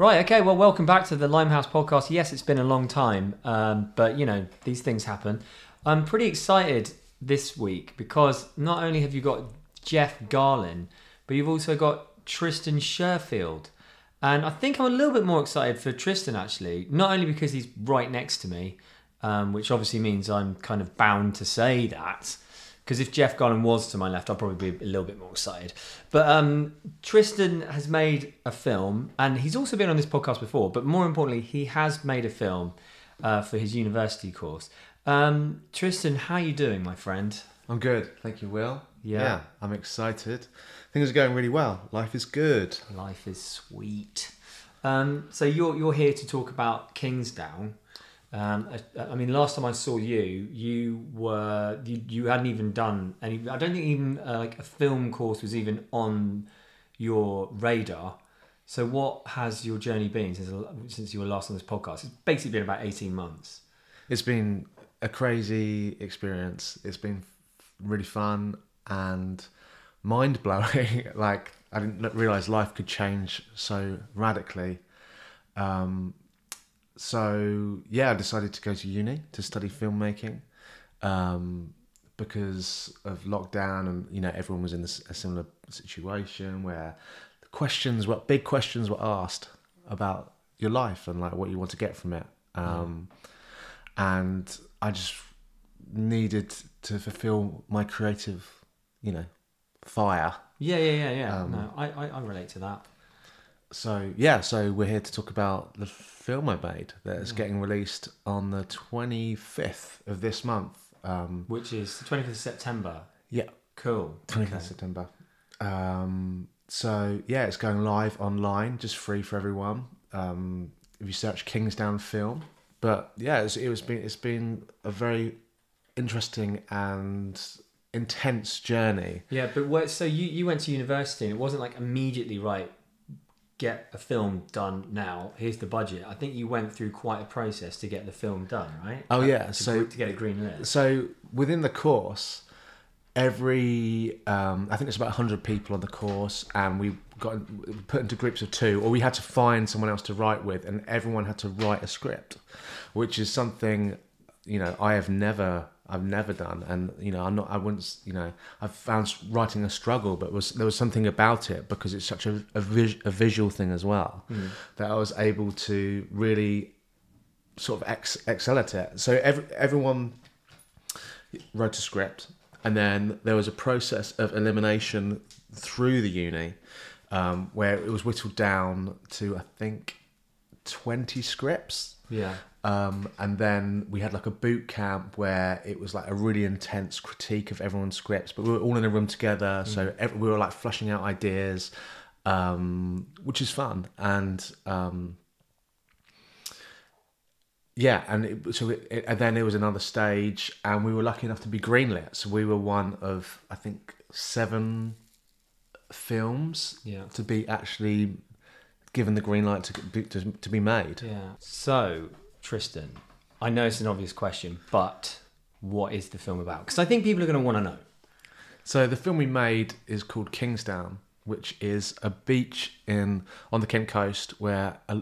Right, okay, well, welcome back to the Limehouse podcast. Yes, it's been a long time, um, but you know, these things happen. I'm pretty excited this week because not only have you got Jeff Garlin, but you've also got Tristan Sherfield. And I think I'm a little bit more excited for Tristan actually, not only because he's right next to me, um, which obviously means I'm kind of bound to say that. Because if Jeff Garlin was to my left, I'd probably be a little bit more excited. But um, Tristan has made a film, and he's also been on this podcast before. But more importantly, he has made a film uh, for his university course. Um, Tristan, how are you doing, my friend? I'm good, thank you, Will. Yeah. I'm excited. Things are going really well. Life is good. Life is sweet. Um, so you're you're here to talk about Kingsdown. Um, I, I mean, last time I saw you, you were you, you hadn't even done any. I don't think even uh, like a film course was even on your radar. So what has your journey been since since you were last on this podcast? It's basically been about eighteen months. It's been a crazy experience. It's been really fun and mind blowing. like I didn't realize life could change so radically. Um, so yeah, I decided to go to uni to study filmmaking um, because of lockdown, and you know everyone was in this, a similar situation where the questions, what big questions were asked about your life and like what you want to get from it. Um, And I just needed to fulfill my creative, you know, fire. Yeah, yeah, yeah, yeah. Um, no, I, I, I relate to that. So yeah, so we're here to talk about the film I made that's getting released on the twenty fifth of this month. Um, Which is the twenty fifth of September. yeah, Cool. twenty fifth Okay. September. Um, so yeah, it's going live online, just free for everyone. Um, if you search Kingsdown Film, but yeah, it's, it was been it's been a very interesting and intense journey. Yeah, but what, so you, you went to university and it wasn't like immediately right. Get a film done now. Here's the budget. I think you went through quite a process to get the film done, right? Oh, yeah, to, so- to get it green lit. So within the course, every um, I think it's about hundred people on the course, and we got put into groups of two, or we had to find someone else to write with, and everyone had to write a script, which is something you know I have never. I've never done, and you know, I'm not. I wouldn't. You know, I've found writing a struggle, but was there was something about it because it's such a a, vis, a visual thing as well that I was able to really sort of ex, excel at it. So every, everyone wrote a script, and then there was a process of elimination through the uni, um, where it was whittled down to I think twenty scripts. Yeah. Um, and then we had like a boot camp where it was like a really intense critique of everyone's scripts, but we were all in a room together, so ev we were like flushing out ideas, um, which is fun. And um, yeah, and it, so it, it, and then there was another stage, and we were lucky enough to be greenlit. So we were one of I think seven films Yeah. to be actually given the green light to be, to, to be made. Yeah. So, Tristan, I know it's an obvious question, but what is the film about? Because I think people are going to want to know. So the film we made is called Kingsdown, which is a beach in on the Kent coast where a,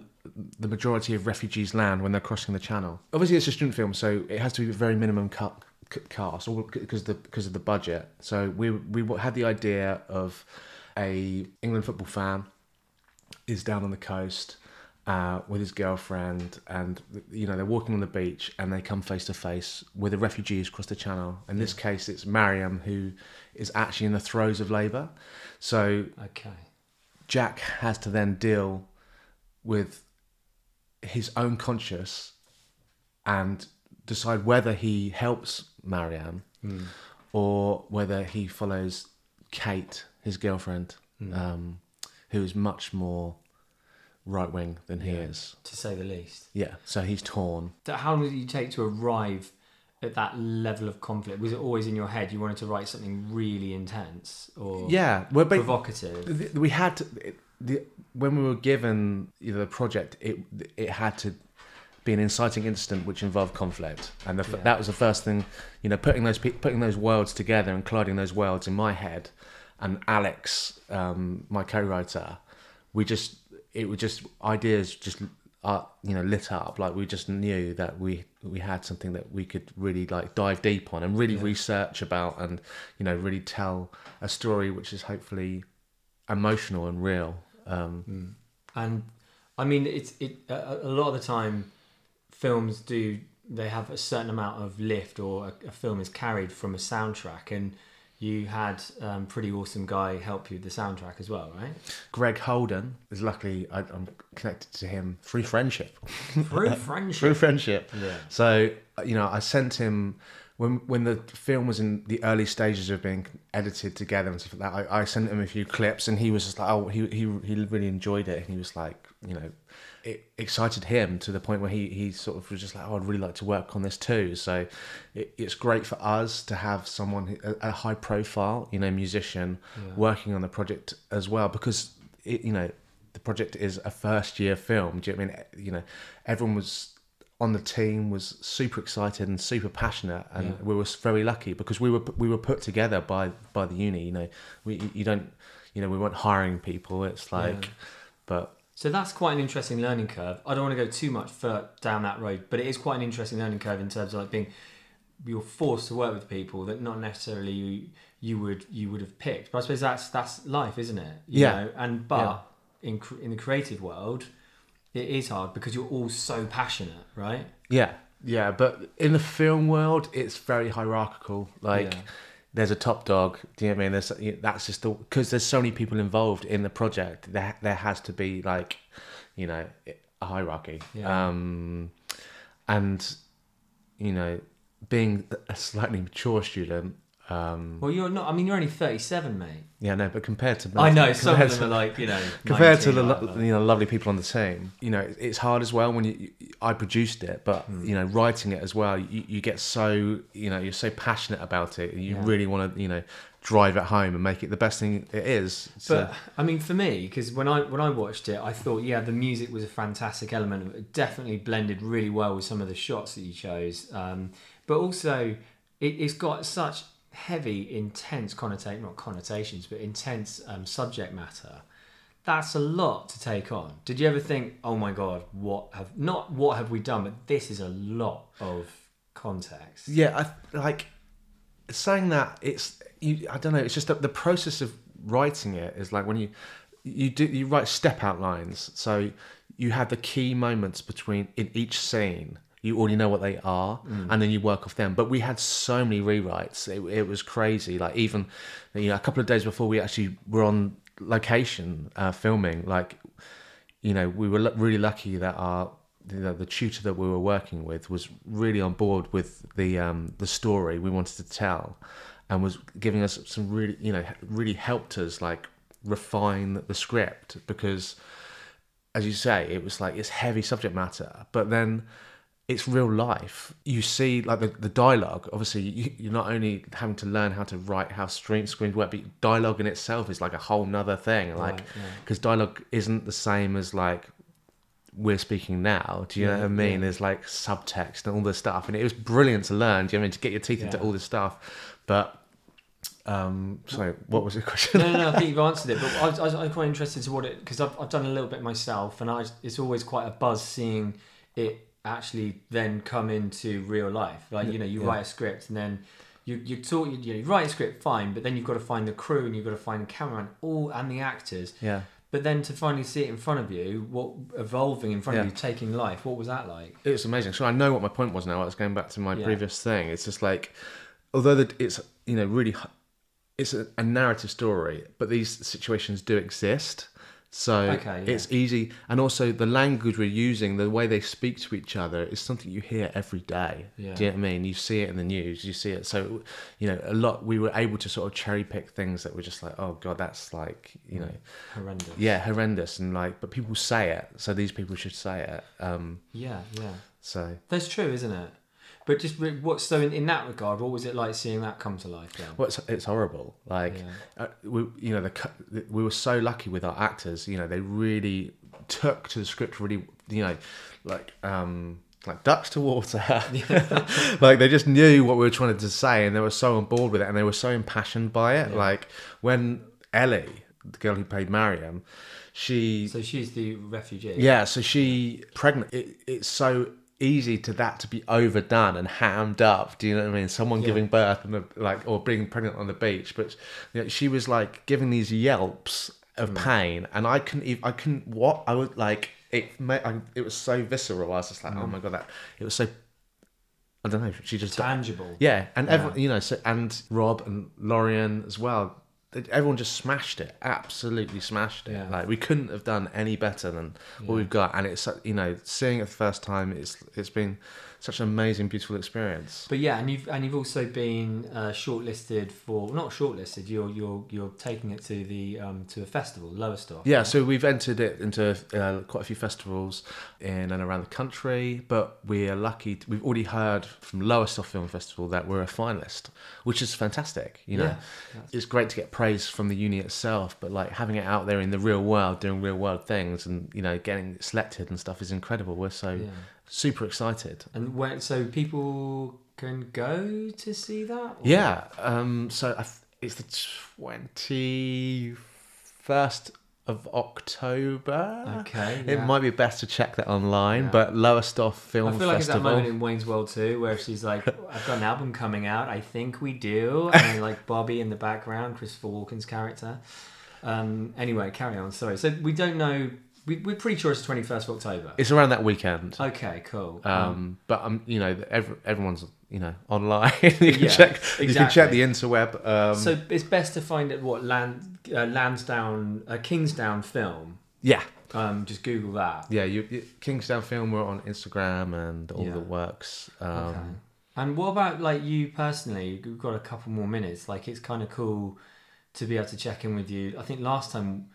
the majority of refugees land when they're crossing the channel. Obviously, it's a student film, so it has to be a very minimum cut, cast, because the because of the budget. So we we had the idea of a England football fan is down on the coast uh, with his girlfriend, and you know they're walking on the beach, and they come face to face with the refugees across the channel. In this case, it's Mariam who is actually in the throes of labour. So Okay. Jack has to then deal with his own conscience and decide whether he helps Marianne or whether he follows Kate, his girlfriend, um, who is much more right wing than he is. To say the least. Yeah, so he's torn. So How long did you take to arrive at that level of conflict? Was it always in your head you wanted to write something really intense or Yeah, well, but provocative? th- we had to, it, the, when we were given you know, the project, it it had to be an inciting incident which involved conflict, and the, f Yeah. that was the first thing. You know, putting those pe- putting those worlds together and colliding those worlds in my head, and Alex, um, my co-writer, we just it was just ideas just uh, you know lit up. Like we just knew that we we had something that we could really like dive deep on and really research about and you know really tell a story which is hopefully emotional and real. Um and I mean, it's it a, a lot of the time, films do they have a certain amount of lift, or a, a film is carried from a soundtrack, and you had um, pretty awesome guy help you with the soundtrack as well, right? Greg Holden is luckily I, I'm connected to him through friendship Through friendship. through friendship. friendship Yeah. So you know, I sent him when when the film was in the early stages of being edited together and stuff like that. I, I sent him a few clips, and he was just like, "Oh, he he he really enjoyed it." And he was like, you know, it excited him to the point where he he sort of was just like, "Oh, I'd really like to work on this too." So it, it's great for us to have someone who- a, a high profile, you know, musician working on the project as well because it, you know the project is a first year film. Do you know what I mean? Eh, you know, everyone was on the team was super excited and super passionate, and Yeah. we were very lucky because we were we were put together by by the uni. You know, we you don't you know we weren't hiring people. It's like, Yeah. but So that's quite an interesting learning curve. I don't want to go too much further down that road, but it is quite an interesting learning curve in terms of like being you're forced to work with people that not necessarily you you would you would have picked. But I suppose that's that's life, isn't it? You Yeah. Know? And but in in the creative world, it is hard because you're all so passionate, right? yeah, yeah. But in the film world, it's very hierarchical. Like. Yeah. There's a top dog. Do you know what I mean? There's that's just the because there's so many people involved in the project. There there has to be like, you know, a hierarchy. Yeah. Um, and you know, being a slightly mature student. Um, Well, you're not. I mean, you're only 37, mate. yeah, no, but compared to I know some of to- them are like you know compared to the lo- you know lovely people on the team you know it's hard as well when you i produced it but Hmm. you know writing it as well you, you get so you know you're so passionate about it you Yeah. really want to you know drive it home and make it the best thing it is so, But I mean, for me, because when I when I watched it, I thought, yeah, the music was a fantastic element. of It It definitely blended really well with some of the shots that you chose. Um, but also, it, it's got such heavy, intense connotation, not connotations, but intense um, subject matter. That's a lot to take on. Did you ever think, oh my god, what have not what have we done, but this is a lot of context. yeah i like saying that it's you i don't know it's just that the process of writing it is like when you you do you write step outlines so you have the key moments between in each scene you already know what they are and then you work off them. But we had so many rewrites it, it was crazy. Like even you know a couple of days before we actually were on location uh, filming like you know we were really lucky that our the, the tutor that we were working with was really on board with the um, the story we wanted to tell, and was giving us some really you know really helped us like refine the script because, as you say, it was like it's heavy subject matter, but then it's real life. You see, like the, the dialogue. Obviously, you, you're not only having to learn how to write how screen screens work, but dialogue in itself is like a whole nother thing. Like, Right, yeah. because dialogue isn't the same as like we're speaking now. Do you know what I mean? yeah. There's like subtext and all this stuff, and it was brilliant to learn. Do you know what I mean to get your teeth into all this stuff? But um, sorry, what was the question? no, no, no, I think you've answered it. But I was, I was, I was quite interested to what it because I've, I've done a little bit myself, and I it's always quite a buzz seeing it actually then come into real life. Like you know, you Yeah. write a script and then. You, you talk you, you write a script fine but then you've got to find the crew and you've got to find the camera and all and the actors yeah. but then to finally see it in front of you what evolving in front of you taking life what was that like It was amazing. So I know what my point was now. I was going back to my Yeah. previous thing. It's just like, although that it's you know really, it's a, a narrative story, but these situations do exist. So Okay, yeah. it's easy, and also the language we're using, the way they speak to each other, is something you hear every day. Yeah. Do you know what I mean? You see it in the news, you see it. So you know a lot. We were able to sort of cherry pick things that were just like, oh god, that's like you know, horrendous yeah, horrendous, and like, but people say it, so these people should say it. Um, yeah yeah so that's true isn't it but just re- what so in, in that regard what was it like seeing that come to life then Well, it's, it's horrible. Like, Yeah. uh, we, you know, the we were so lucky with our actors. You know, they really took to the script. Really, you know, like um, like ducks to water. like they just knew what we were trying to say, and they were so on board with it, and they were so impassioned by it. Yeah. Like when Ellie, the girl who played Mariam, she So she's the refugee. yeah, so she pregnant. It, it's so easy to that to be overdone and hammed up. Do you know what I mean? Someone giving birth and like or being pregnant on the beach, but you know, she was like giving these yelps of mm. pain, and I couldn't. Even, I couldn't. What I was like. It made, I, it was so visceral. I was just like, oh mm. my god, that it was so. I don't know. She just Tangible. yeah, and everyone, you know, so and Rob and Lorian as well. Everyone just smashed it, absolutely smashed it. Yeah. Like we couldn't have done any better than what we've got, and it's you know, seeing it the first time, it's it's been such an amazing, beautiful experience. But yeah, and you've and you've also been uh, shortlisted for not shortlisted. You're you're you're taking it to the um, to a festival, Lowestoft. Yeah, so we've entered it into uh, quite a few festivals in and around the country, but we are lucky. To, we've already heard from Lowestoft Film Festival that we're a finalist, which is fantastic. You know, Yeah, it's great to get praise from the uni itself, but like having it out there in the real world, doing real world things, and you know, getting selected and stuff is incredible. We're so Yeah. Super excited. And when so people can go to see that. or- Yeah. Um, so I th- it's the twenty first of October. Okay, It might be best to check that online, Yeah. but Lowestoft Film Festival. I feel like it's that moment in Wayne's World too, where she's like, "I've got an album coming out. I think we do," and like Bobby in the background, Christopher Walken's character. Um, anyway, carry on. Sorry. So we don't know. We, we're pretty sure it's twenty first of October. it's around that weekend. Okay, cool. Um, but um, you know, every, everyone's you know online. you can Yeah, check. You can check the interweb. Um, so it's best to find it what Land uh, Lansdowne uh, Kingsdown film. yeah, Um, just Google that. yeah. You, you Kingsdown Film. We're on Instagram and all Yeah. the works. Um, Okay. And what about like you personally? We've got a couple more minutes. Like it's kind of cool to be able to check in with you. I think last time,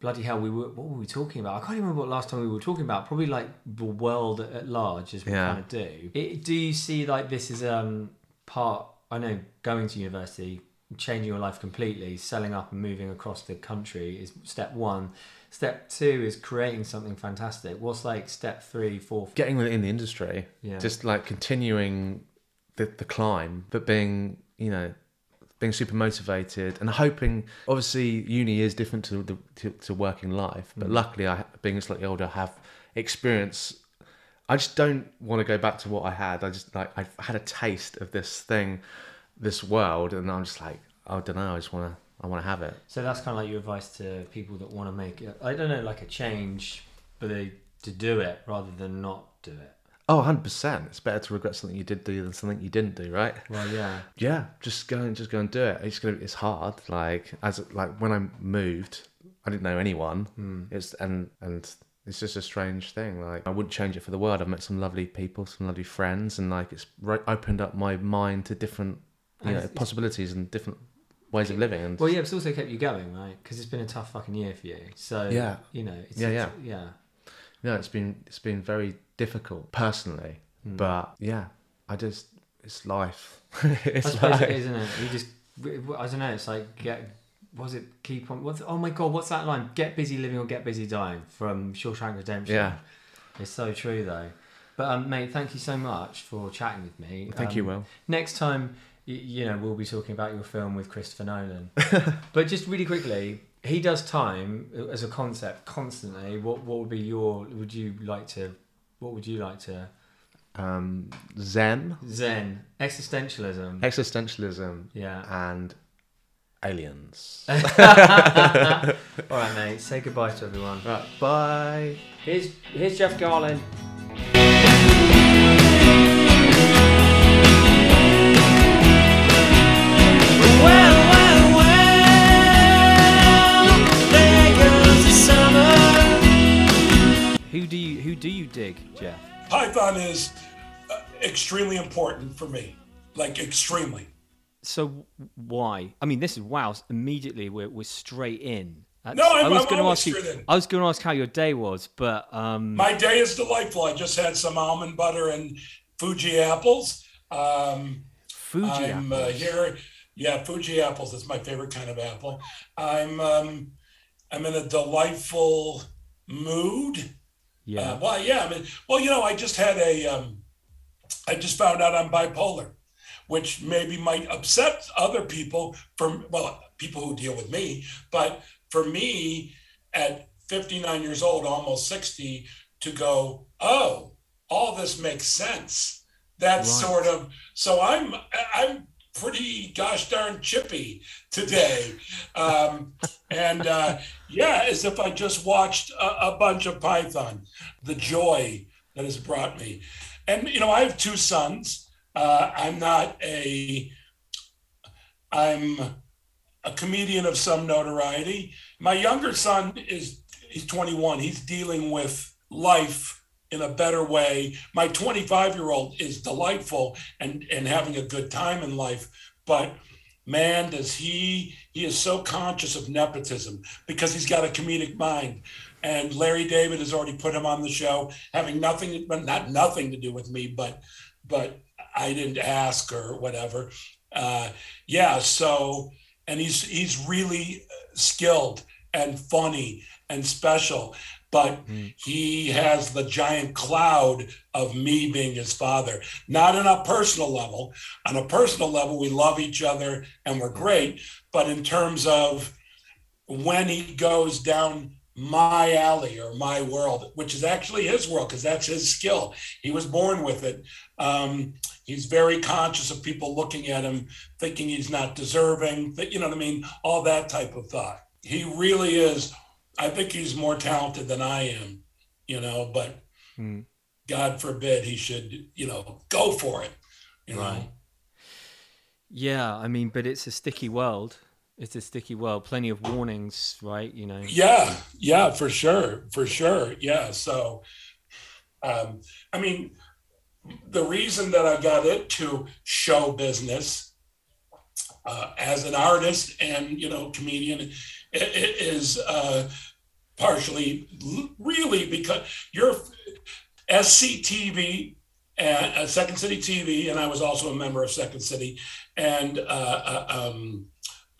bloody hell, we were what were we talking about? I can't even remember what last time we were talking about. Probably like the world at large, as we Yeah. kind of do. It, do you see like this is um part? I know going to university, changing your life completely, selling up and moving across the country is step one. Step two is creating something fantastic. What's like step three, four? Getting within the industry. Yeah. Just like continuing the the climb, but being you know being super motivated and hoping. Obviously, uni is different to the to, to working life, Mm. but luckily, I being slightly older, have experience. I just don't want to go back to what I had. I just like I've had a taste of this thing, this world, and I'm just like I don't know. I just want to I want to have it. So that's kind of like your advice to people that want to make it. I don't know, like a change, but they to do it rather than not do it. Oh, 100 percent. It's better to regret something you did do than something you didn't do, right? Well, yeah, yeah, just go and just go and do it. It's gonna. It's hard. Like as like when I moved, I didn't know anyone. Hmm. It's and and it's just a strange thing. Like I wouldn't change it for the world. I've met some lovely people, some lovely friends, and like it's ro- opened up my mind to different you know it's- possibilities and different ways of living. And well, yeah, it's also kept you going, right? Because it's been a tough fucking year for you. So Yeah. you know, it's, Yeah, it's- yeah. No, it's been it's been very difficult personally, Hmm. but yeah, I just it's life. It's like, it is, isn't it? You just, I don't know. It's like get. Was it keep on? What's, oh my god! What's that line? Get busy living or get busy dying from Shawshank Redemption. Yeah. it's so true though. But um, mate, thank you so much for chatting with me. Thank you, Um, Will. Next time, y- you know, we'll be talking about your film with Christopher Nolan. but just really quickly, he does time as a concept constantly. What what would be your? Would you like to? What would you like to? Um, Zen, Zen existentialism. existentialism, Yeah. and aliens. All right, mate. Say goodbye to everyone. right, bye. Here's here's Jeff Garlin. Who do you who do you dig, Jeff? Python is uh, extremely important for me, like extremely. So why? I mean, this is wow. Immediately, we're we're straight in. That's- No, I'm- I was gonna ask you. in. I was going to ask how your day was, but um, My day is delightful. I just had some almond butter and Fuji apples. Um, Fuji I'm uh, here. Yeah, Fuji apples is my favorite kind of apple. I'm um, I'm in a delightful mood. Yeah. Uh, well, yeah. I mean, well, you know, I just had a. Um, I just found out I'm bipolar, which maybe might upset other people from well, people who deal with me. But for me, at 59 years old, almost 60, to go, oh, all this makes sense. That's Right. sort of so I'm I'm pretty gosh darn chippy today. Um, and uh, yeah, as if I just watched a, a bunch of Python, the joy that has brought me. And you know, I have two sons. Uh, I'm not a I'm a comedian of some notoriety. My younger son is he's 21. He's dealing with life in a better way. My 25 year old is delightful and and having a good time in life, but man does he he is so conscious of nepotism because he's got a comedic mind. And larry david has already put him on the show having nothing but not nothing to do with me but but i didn't ask or whatever. Uh yeah so and he's he's really skilled and funny and special but he has the giant cloud of me being his father. Not on a personal level. On a personal level we love each other and we're great but in terms of when he goes down my alley or my world which is actually his world because that's his skill. He was born with it. Um, he's very conscious of people looking at him thinking he's not deserving that you know what i mean? All that type of thought. He really is i think he's more talented than i am you know but Hmm. god forbid he should you know go for it you know Yeah, I mean, but it's a sticky world. It's a sticky world. Plenty of warnings, right? You know. Yeah, yeah, for sure, for sure. Yeah. So, um, I mean, the reason that I got into show business uh, as an artist and you know comedian i- i- is uh, partially really because you're SCTV and uh, Second City TV, and I was also a member of Second City, and uh, uh, um,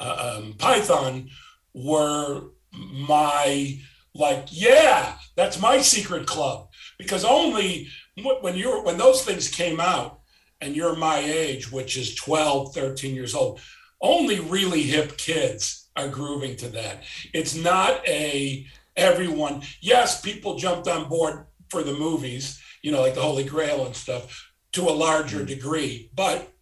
uh, um, Python were my like yeah that's my secret club. Because only when you're when those things came out and you're my age which is 12 13 years old only really hip kids are grooving to that it's not a everyone yes people jumped on board for the movies you know like the holy grail and stuff to a larger degree but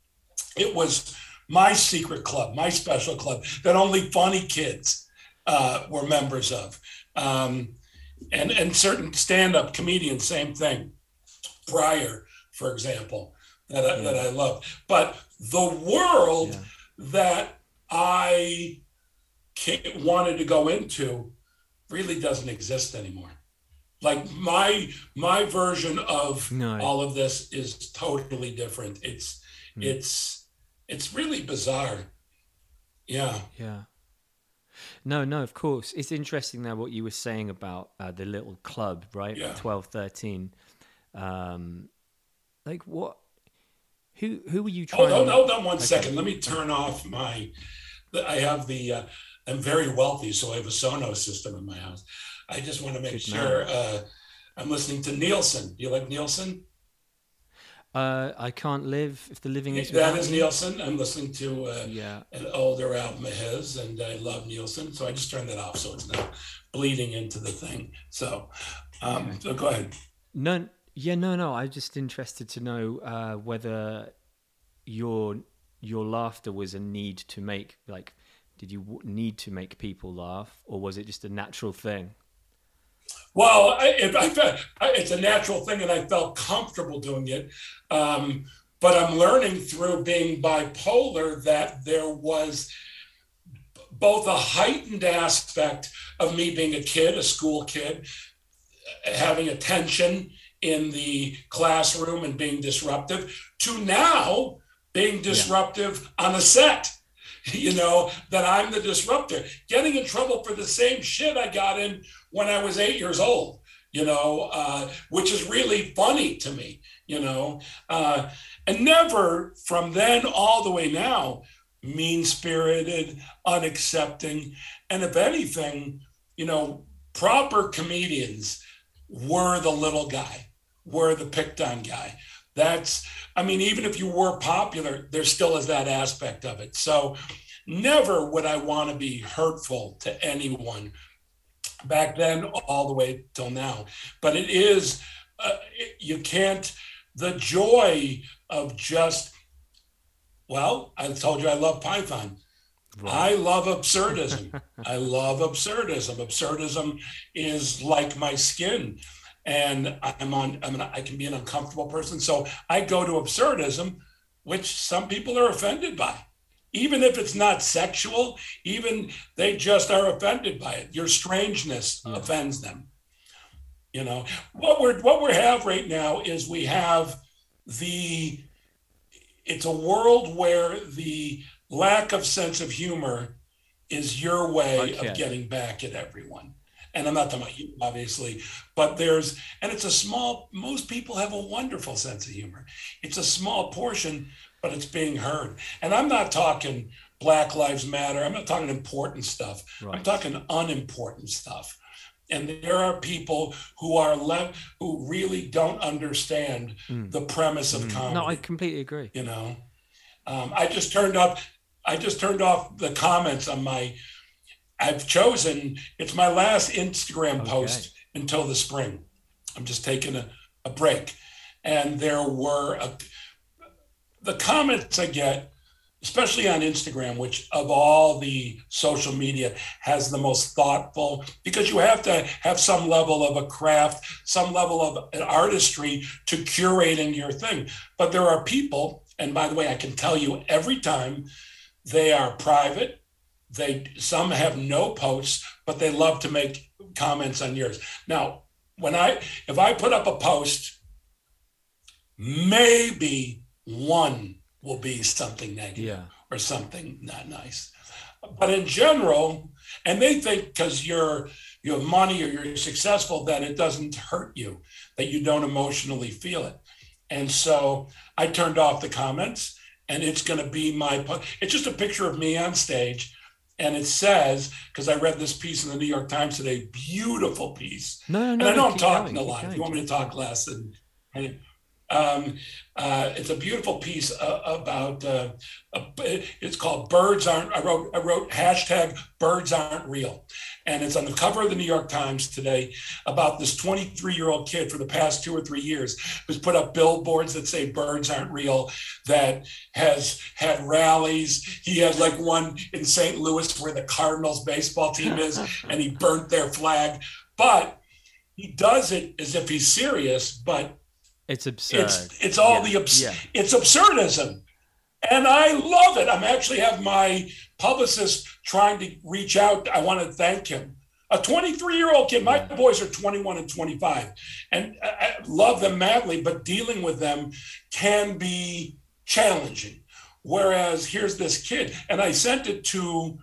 it was my secret club my special club that only funny kids uh, were members of. Um, and, and certain stand-up comedians, same thing. Pryor, for example, that I, that I love. But the world Yeah. That I wanted to go into really doesn't exist anymore. Like my my version of No. all of this is totally different. It's it's it's really bizarre. Yeah. Yeah. No, no, of course. It's interesting now what you were saying about uh, the little club, right? Yeah. Twelve, thirteen. 12, 13. Um, like what? Who who were you trying? Hold on, to- hold on one Okay. second. Let me turn off my. I have the. Uh, I'm very wealthy, so I have a Sonos system in my house. I just want to make Good sure uh, I'm listening to Nilsson. Do you like Nilsson? Uh, I can't live if the living is. That without. Nilsson. I'm listening to uh, Yeah. an older album of his, and I love Nilsson. So I just turned that off, so it's not bleeding into the thing. So, um, so go ahead. No, yeah, no, no. I'm just interested to know uh, whether your your laughter was a need to make like, did you w- need to make people laugh, or was it just a natural thing? Well, I, it, I it's a natural thing, and I felt comfortable doing it. Um, but I'm learning through being bipolar that there was both a heightened aspect of me being a kid, a school kid, having attention in the classroom and being disruptive, to now being disruptive on a set. You know, that I'm the disruptor, getting in trouble for the same shit I got in when I was eight years old, you know, uh, which is really funny to me, you know, uh, and never from then all the way now, mean spirited, unaccepting. And if anything, you know, proper comedians were the little guy, were the picked on guy. That's, I mean, even if you were popular, there still is that aspect of it. So never would I want to be hurtful to anyone back then all the way till now. But it is, uh, you can't, the joy of just, well, I told you I love Python. I love absurdism. I love absurdism. Absurdism is like my skin. And I'm on, I mean, I can be an uncomfortable person. So I go to absurdism, which some people are offended by. Even if it's not sexual, even they just are offended by it. Your strangeness Yeah. offends them. You know, what we're what we have right now is we have the it's a world where the lack of sense of humor is your way Okay. of getting back at everyone. And I'm not talking about you, obviously, but there's, and it's a small, most people have a wonderful sense of humor. It's a small portion, but it's being heard. And I'm not talking Black Lives Matter. I'm not talking important stuff. I'm talking unimportant stuff. And there are people who are left, who really don't understand Mm. the premise of comedy No, I completely agree. you know um, i just turned up i just turned off the comments on my i've chosen it's my last instagram Okay. post until the spring. I'm just taking a, a break. And there were a, the comments i get especially on instagram which of all the social media has the most thoughtful because you have to have some level of a craft some level of an artistry to curating your thing. But there are people and by the way i can tell you every time they are private they some have no posts but they love to make comments on yours. Now when i if i put up a post maybe one will be something negative Yeah. or something not nice. But in general and they think because you're you have money or you're successful that it doesn't hurt you that you don't emotionally feel it. And so i turned off the comments and it's going to be my po- it's just a picture of me on stage and it says because i read this piece in the new york times today beautiful piece No, no, and. I know I'm talking going, a lot. If you want me to talk less, and, um, uh, it's a beautiful piece uh, about. Uh, it's called "Birds Aren't." I wrote. I wrote hashtag "Birds Aren't Real," and it's on the cover of the New York Times today about this 23-year-old kid for the past two or three years who's put up billboards that say "Birds Aren't Real," that has had rallies. He had like one in St. Louis where the Cardinals baseball team is, and he burnt their flag, but he does it as if he's serious, but It's absurd. it's it's all Yeah, the abs- yeah. it's absurdism and i love it i'm actually have my publicist trying to reach out i want to thank him. A 23 year old kid my boys are 21 and 25 and I, love them madly but dealing with them can be challenging. Whereas here's this kid and i sent it to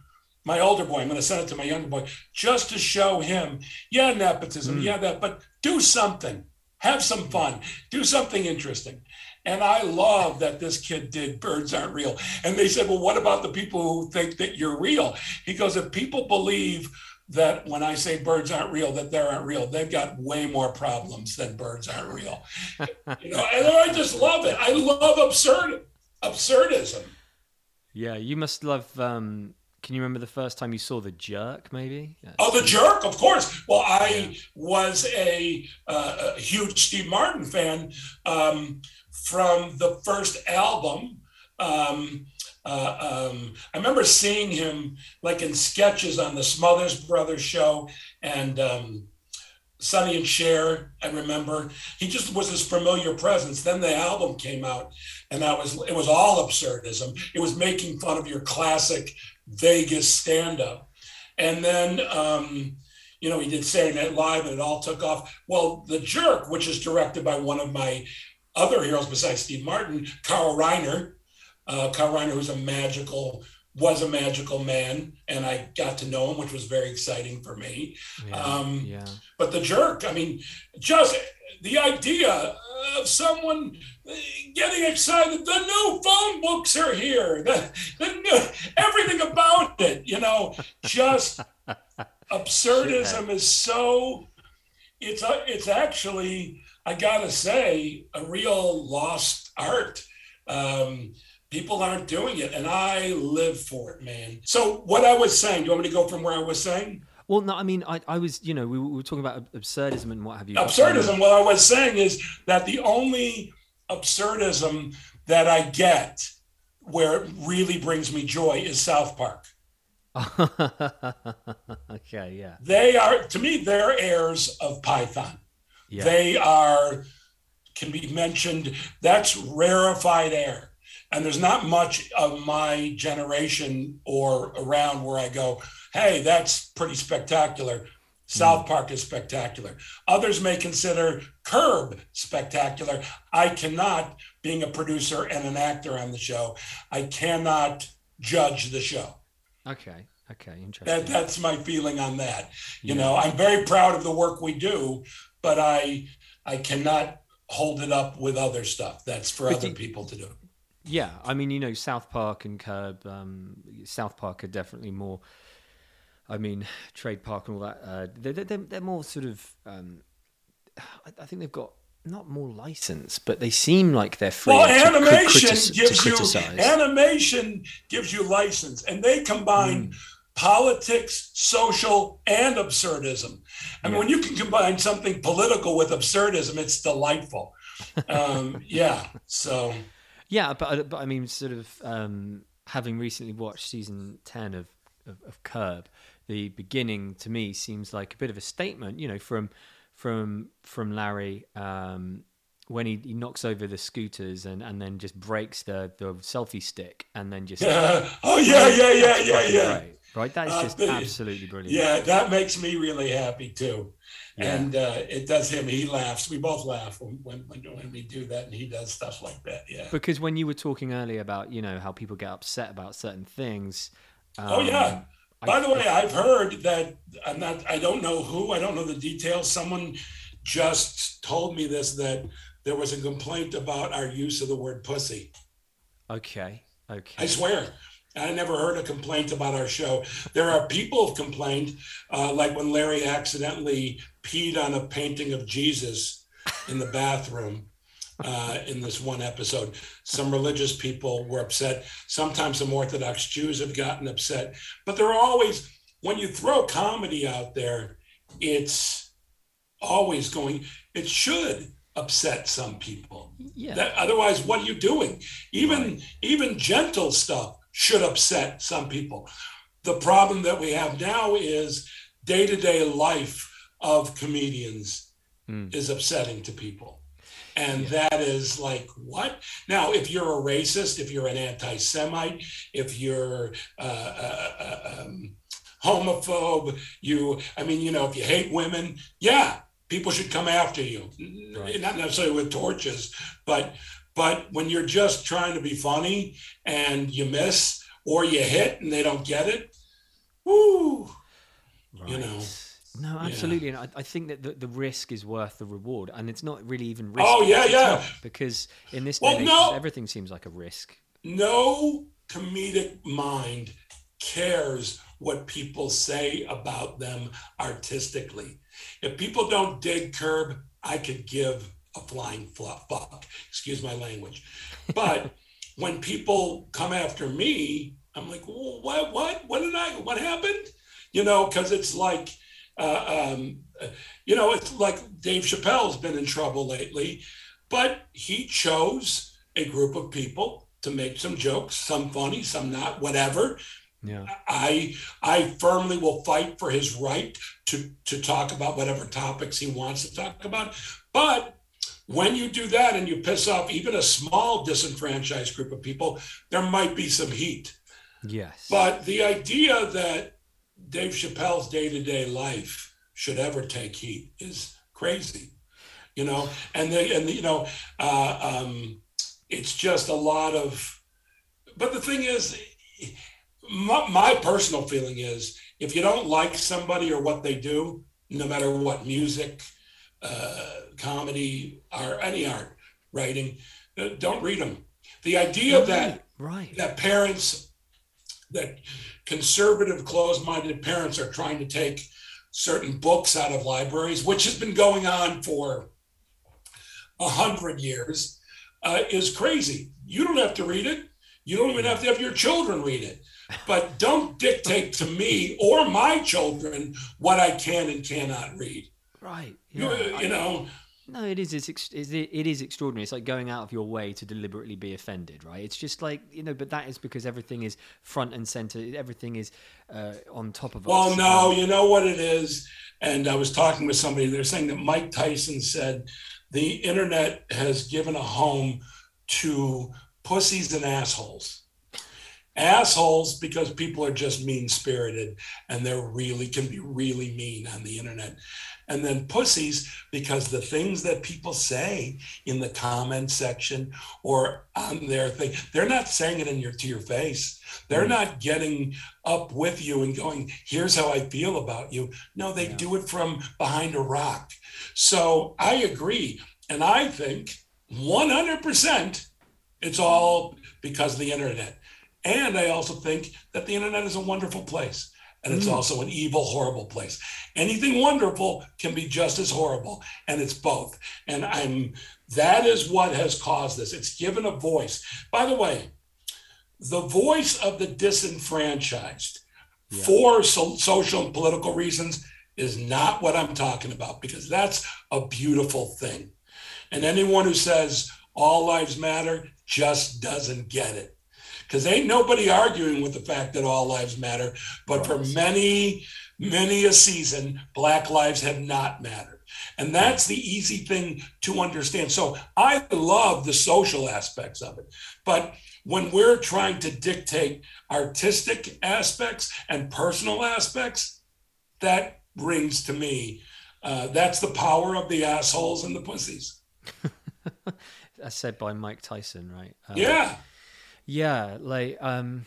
my older boy i'm going to send it to my younger boy just to show him yeah nepotism Mm. yeah that but do something. Have some fun. Do something interesting and i love that this kid did birds aren't real and they said well what about the people who think that you're real he goes if people believe that when i say birds aren't real that they aren't real they've got way more problems than birds aren't real you know and i just love it i love absurd absurdism Yeah, you must love. Um, can you remember the first time you saw The Jerk? Maybe. Oh, the jerk, of course. Well, I was a, uh, a huge Steve Martin fan um, from the first album. Um, uh, um, I remember seeing him like in sketches on the Smothers Brothers show and um, Sonny and Cher. I remember he just was this familiar presence. Then the album came out, and that was it was all absurdism. It was making fun of your classic Vegas stand-up. And then, um, you know, he did Saturday Night Live and it all took off. Well, The Jerk, which is directed by one of my other heroes besides Steve Martin, Carl Reiner. Uh, Carl Reiner, who's a magical, was a magical man, and I got to know him, which was very exciting for me. Yeah. um, yeah. But The Jerk, I mean, just the idea of someone getting excited. The new phone books are here. The, the new, everything about it, you know, just absurdism is so. It's a, it's actually I gotta say a real lost art. Um, people aren't doing it, and I live for it, man. So what I was saying, do you want me to go from where I was saying? Well, no, I mean, I, I was, you know, we, were- we were talking about absurdism and what have you. absurdism. What I was saying is that the only absurdism that I get where it really brings me joy is South Park. okay, yeah, They are, to me, they're heirs of Python. Yeah, They are, can be mentioned, that's rarefied air. And there's not much of my generation or around where I go, hey, that's pretty spectacular. Hmm. South Park is spectacular. Others may consider Curb spectacular. I cannot, being a producer and an actor on the show, I cannot judge the show. okay, okay, interesting. That, that's my feeling on that. You Yeah. know, I'm very proud of the work we do, but I I cannot hold it up with other stuff. That's for But other you- people to do. Yeah, I mean, you know, South Park and Curb. Um, South Park are definitely more. I mean, Trey Parker and all that. Uh, they're, they're they're more sort of. Um, I, I think they've got not more license, but they seem like they're free Well, to, animation gives you animation gives you license, and they combine Hmm. Politics, social, and absurdism. And Yeah. when you can combine something political with absurdism, it's delightful. Um, yeah. So Yeah, but uh, but I mean, sort of um, having recently watched season ten of, of of Curb, the beginning to me seems like a bit of a statement. You know, from from from Larry um, when he, he knocks over the scooters and, and then just breaks the the selfie stick and then just yeah. oh yeah, yeah, yeah, That's yeah, yeah. great, right. That is Uh, just the- absolutely brilliant. Yeah, that makes me really happy too. Yeah. And uh, it does him. He laughs. We both laugh when, when when we do that, and he does stuff like that. Yeah. Because when you were talking earlier about you know how people get upset about certain things. oh yeah. um, I- By the way, I've heard that I'm not. I don't know who. I don't know the details. Someone just told me this that there was a complaint about our use of the word pussy. Okay. Okay. I swear. I never heard a complaint about our show. There are people who've complained, uh, like when Larry accidentally peed on a painting of Jesus in the bathroom uh, in this one episode. Some religious people were upset. Sometimes some Orthodox Jews have gotten upset. But there are always, when you throw comedy out there, it's always going, it should upset some people. yeah. That, otherwise, what are you doing? Even Right. even gentle stuff should upset some people. The problem that we have now is day to day life of comedians Mm. is upsetting to people. And that is like, what? Now, if you're a racist, if you're an anti Semite, if you're uh, uh, uh, um, homophobe, you, I mean, you know, if you hate women, yeah, people should come after you. Right. Not necessarily with torches, but but when you're just trying to be funny and you miss or you hit and they don't get it, woo, you know. No, Yeah. absolutely, and I, I think that the, the risk is worth the reward, and it's not really even oh, risk. Oh, yeah, yeah. Because in this Well, day no. everything seems like a risk. no comedic mind cares what people say about them artistically. If people don't dig curb, I could give a flying fuck. Excuse my language. But when people come after me, I'm like, well, what, what, what did I, what happened? You know, because it's like, uh, um, you know, it's like Dave Chappelle's been in trouble lately, but he chose a group of people to make some jokes, some funny, some not, whatever. Yeah, I I firmly will fight for his right to to talk about whatever topics he wants to talk about. But when you do that and you piss off even a small disenfranchised group of people, there might be some heat. yes, But the idea that Dave Chappelle's day-to-day life should ever take heat is crazy, you know. And they, and you know, uh, um, it's just a lot of. But the thing is, my, my personal feeling is, if you don't like somebody or what they do, no matter what music, uh, comedy, or any art, writing, uh, don't read them. The idea that right, that parents, that conservative, closed-minded parents are trying to take certain books out of libraries, which has been going on for a hundred years, uh, is crazy. You don't have to read it. You don't even have to have your children read it. But don't dictate to me or my children what I can and cannot read. Right. You, you know, No, it is. It's, it, is extraordinary. It's like going out of your way to deliberately be offended, right? It's just like you know, but that is because everything is front and center. Everything is uh, on top of Well, us. Well, no, you know what it is. And I was talking with somebody, they're saying that Mike Tyson said the internet has given a home to pussies and assholes. Assholes because people are just mean spirited and they're really can be really mean on the internet. And then pussies because the things that people say in the comment section or on their thing, they're not saying it in your to your face. They're hmm. not getting up with you and going, here's how I feel about you. No, they Yeah. do it from behind a rock. So I agree. And I think 100% it's all because of the internet. And I also think that the internet is a wonderful place. And it's Mm. also an evil, horrible place. Anything wonderful can be just as horrible, and it's both. And I'm that is what has caused this. It's given a voice. By the way, the voice of the disenfranchised Yeah. for so, social and political reasons is not what I'm talking about because that's a beautiful thing. And anyone who says all lives matter just doesn't get it. Because ain't nobody arguing with the fact that all lives matter, but for many, many a season, Black lives have not mattered. And that's the easy thing to understand. So I love the social aspects of it. But when we're trying to dictate artistic aspects and personal aspects, that rings to me. Uh, that's the power of the assholes and the pussies. as said by Mike Tyson, right? Um, Yeah. Yeah, like um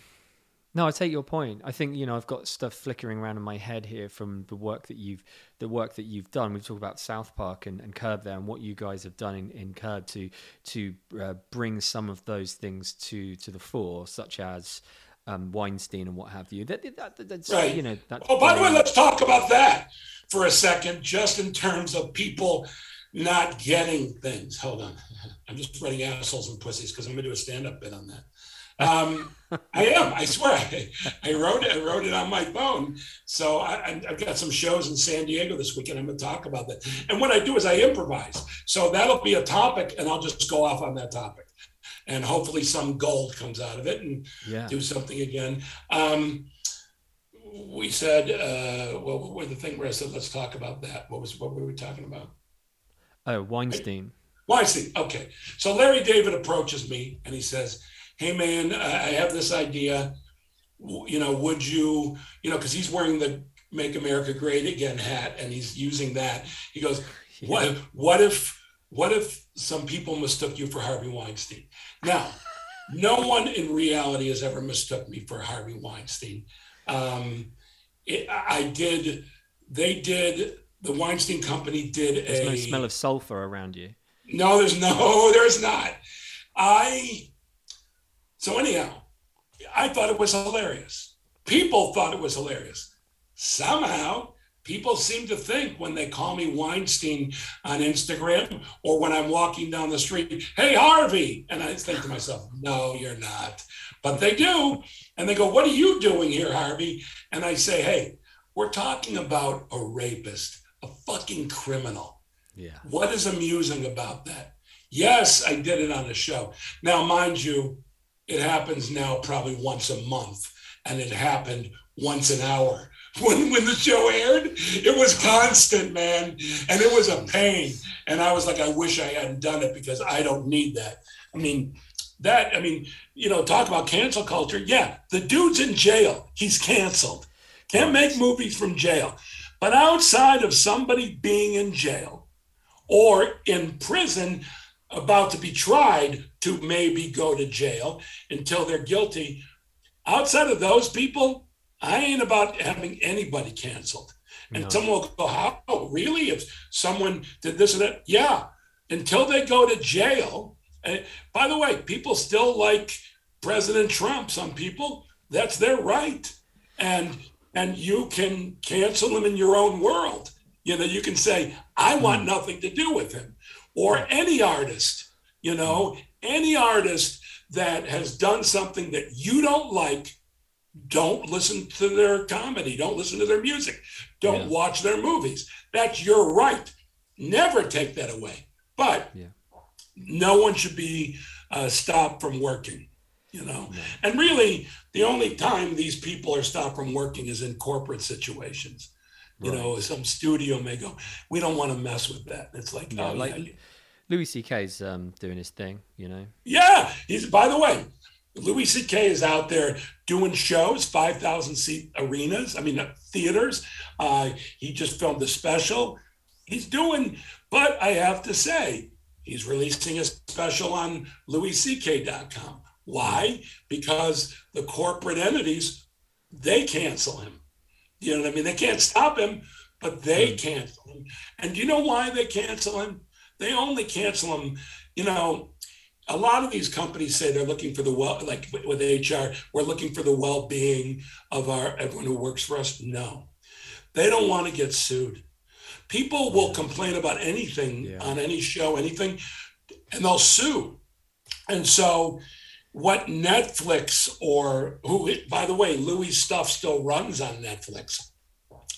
no, I take your point. I think you know I've got stuff flickering around in my head here from the work that you've the work that you've done. We've talked about South Park and, and Curb there, and what you guys have done in, in Curb to to uh, bring some of those things to to the fore, such as um, Weinstein and what have you. That, that, that- that's Right. you know. Oh, by the way, let's talk about that for a second, just in terms of people not getting things. Hold on. I'm just writing assholes and pussies because I'm going to do a stand up bit on that. Um, I am. I swear. I, wrote it. I wrote it on my phone. So I, I've got some shows in San Diego this weekend. I'm going to talk about that. And what I do is I improvise. So that'll be a topic, and I'll just go off on that topic, and hopefully some gold comes out of it. And yeah. do something again. Um, we said, uh, well, what was the thing where I said, let's talk about that? What was, what were we talking about? Oh, Weinstein. Weinstein. Okay. So Larry David approaches me and he says, Hey man, I have this idea. You know, would you, you know, because he's wearing the Make America Great Again hat and he's using that. He goes, what what if what if some people mistook you for Harvey Weinstein? Now, no one in reality has ever mistook me for Harvey Weinstein. Um, it, I I did. They did. The Weinstein Company did There's a. no smell of sulfur around you. No, there's no, there's not. I so anyhow, I thought it was hilarious. People thought it was hilarious. Somehow, people seem to think when they call me Weinstein on Instagram or when I'm walking down the street, hey Harvey, and I think to myself, no, you're not. But they do, and they go, "What are you doing here, Harvey?" And I say, "Hey, we're talking about a rapist, a fucking criminal." Yeah. What is amusing about that? Yes, I did it on the show. Now, mind you, it happens now probably once a month, and it happened once an hour. When, when the show aired, it was constant, man. And it was a pain. And I was like, I wish I hadn't done it because I don't need that. I mean, that, I mean, you know, talk about cancel culture. Yeah, the dude's in jail. He's canceled. Can't make movies from jail. But outside of somebody being in jail, or in prison about to be tried to maybe go to jail until they're guilty. Outside of those people, I ain't about having anybody canceled. And No. someone will go, How really? If someone did this and that? Yeah. Until they go to jail. And by the way, people still like President Trump. Some people, that's their right. And and you can cancel him in your own world. You know, you can say, I want hmm. nothing to do with him. Or any artist, you know, any artist that has done something that you don't like, don't listen to their comedy, don't listen to their music, don't Yeah. watch their movies. That's your right. Never take that away. But Yeah. no one should be uh, stopped from working, you know. And really, the only time these people are stopped from working is in corporate situations. You know, some studio may go, we don't want to mess with that. It's like, Yeah, oh, like yeah. Louis C.K.'s um, doing his thing, you know. Yeah, he's by the way, Louis C.K. is out there doing shows, five thousand seat arenas. I mean uh, theaters. Uh, he just filmed a special. He's doing, but I have to say, he's releasing a special on LouisCK.com. Why? Because the corporate entities they cancel him. You know what I mean? They can't stop him, but they cancel him. And do you know why they cancel him? They only cancel them, you know, a lot of these companies say they're looking for the well, like with- HR, we're looking for the well-being of our everyone who works for us. No, they don't want to get sued. People will complain about anything Yeah. on any show, anything, and they'll sue. And so, what Netflix or who, by the way, Louis stuff still runs on Netflix,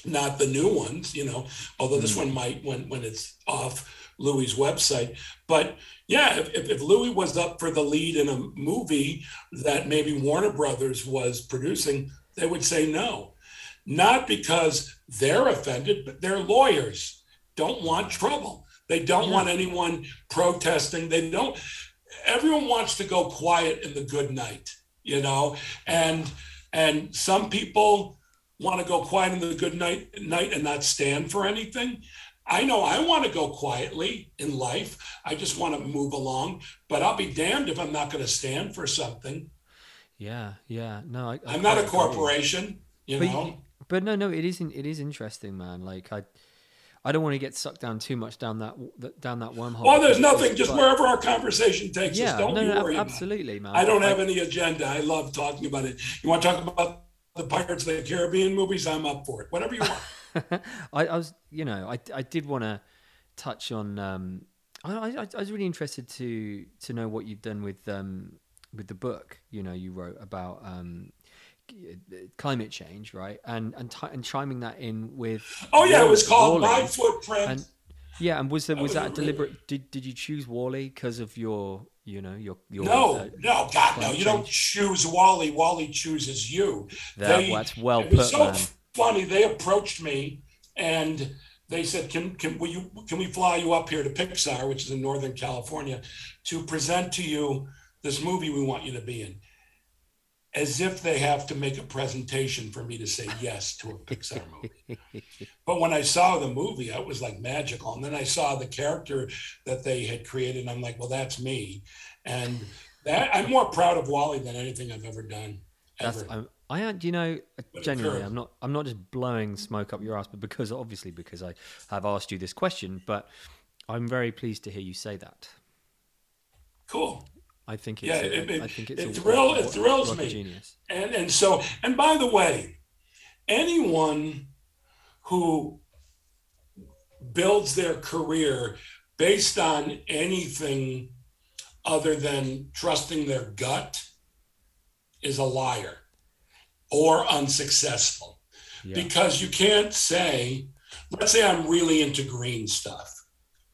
not the new ones, you know. Although this hmm. one might when when it's off Louis' website, but yeah, if, if, if Louis was up for the lead in a movie that maybe Warner Brothers was producing, they would say no. Not because they're offended, but their lawyers don't want trouble. They don't want anyone protesting. They don't, everyone wants to go quiet in the good night, you know? And and some people want to go quiet in the good night night and not stand for anything. I know I want to go quietly in life. I just want to move along, but I'll be damned if I'm not going to stand for something. Yeah, yeah. No, I, I'm not a corporation, you But, know. but no, no, it isn't. It is interesting, man. Like I, I don't want to get sucked down too much down that down that wormhole. Well, there's nothing. Just but- wherever our conversation takes Yeah, us, don't no, you no, worry. absolutely, man. I don't have any agenda. I love talking about it. You want to talk about the Pirates of the Caribbean movies? I'm up for it. Whatever you want. I, I was, you know, I, I did want to touch on. Um, I, I, I was really interested to to know what you've done with um, with the book. You know, you wrote about um, climate change, right? And and ti and chiming that in with. Oh yeah, it was called Wall-E. My Footprint. And yeah, and was there, was was that a really- deliberate? Did did you choose Wall-E because of your, you know, your your? no, uh, no, God, no. You don't choose Wall-E. Wall-E chooses you. That- that's well it was put, so man. Funny. They approached me and they said, "Can can will you can we fly you up here to Pixar, which is in Northern California, to present to you this movie we want you to be in?" As if they have to make a presentation for me to say yes to a Pixar movie. But when I saw the movie, it was like magical. And then I saw the character that they had created, and I'm like, well, that's me. And that I'm more proud of Wall-E than anything I've ever done. That's Ever. I'm, I am. Do you know? Genuinely. I'm not. I'm not just blowing smoke up your ass, but because obviously because I have asked you this question. But I'm very pleased to hear you say that. cool. I think it's. Yeah, a- it- it- I think it's it a, thrill- a- it thrills me. Genius. And and so and by the way, anyone who builds their career based on anything other than trusting their gut is a liar or unsuccessful. Yeah. Because you can't say, let's say I'm really into green stuff.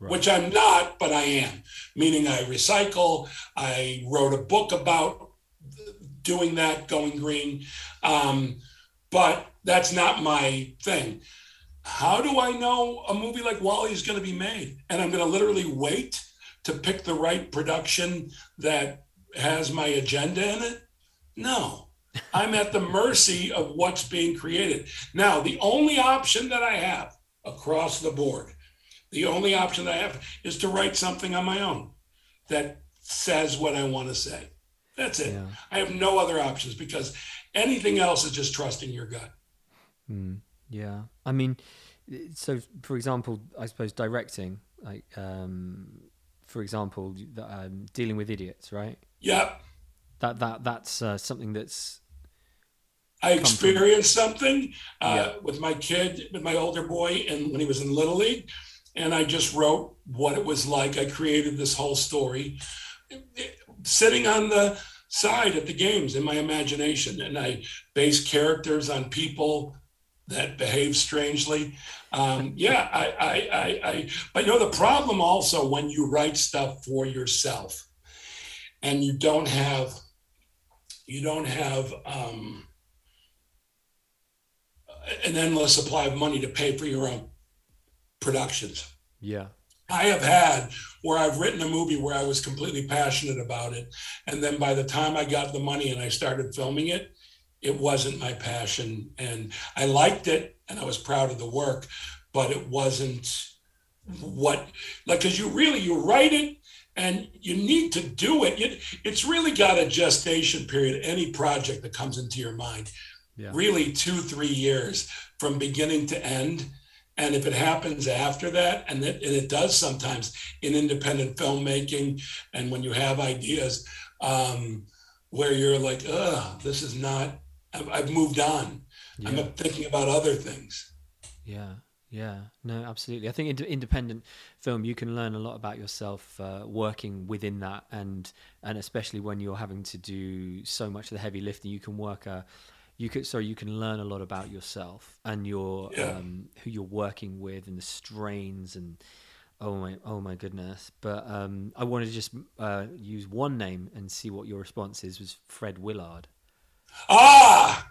Right. Which I'm not, but I am. Meaning, I recycle. I wrote a book about doing that, going green. Um, but that's not my thing. How do I know a movie like Wall-E is going to be made? And I'm going to literally wait to pick the right production that has my agenda in it? No. I'm at the mercy of what's being created. Now, the only option that I have across the board, the only option that I have is to write something on my own that says what I want to say. That's it. Yeah. I have no other options because anything else is just trusting your gut. Mm, yeah. I mean, so for example, I suppose directing, like, um, for example, um, dealing with idiots, right? Yep. That that that's uh, something that's I experienced something uh, Yeah. with my kid, with my older boy, and when he was in Little League, and I just wrote what it was like. I created this whole story. sitting on the side at the games in my imagination, and I base characters on people that behave strangely. Um, yeah, I, I, I, I, but you know, the problem also when you write stuff for yourself and you don't have, you don't have um, an endless supply of money to pay for your own productions. Yeah. I have had where I've written a movie where I was completely passionate about it. And then by the time I got the money and I started filming it, it wasn't my passion. And I liked it and I was proud of the work, but it wasn't what, like, because you really, you write it and you need to do it. it. It's really got a gestation period, any project that comes into your mind, Yeah. really two, three years from beginning to end. And if it happens after that, and it, and it does sometimes in independent filmmaking, and when you have ideas um, where you're like, ugh, this is not, I've, I've moved on. Yeah. I'm thinking about other things. Yeah, yeah, no, absolutely. I think ind- independent film, you can learn a lot about yourself uh, working within that, and and especially when you're having to do so much of the heavy lifting, you can work a, you could sorry, you can learn a lot about yourself and your Yeah. um, who you're working with and the strains and. Oh my! Oh my goodness! But um, I wanted to just uh, use one name and see what your response is. Was Fred Willard? Ah,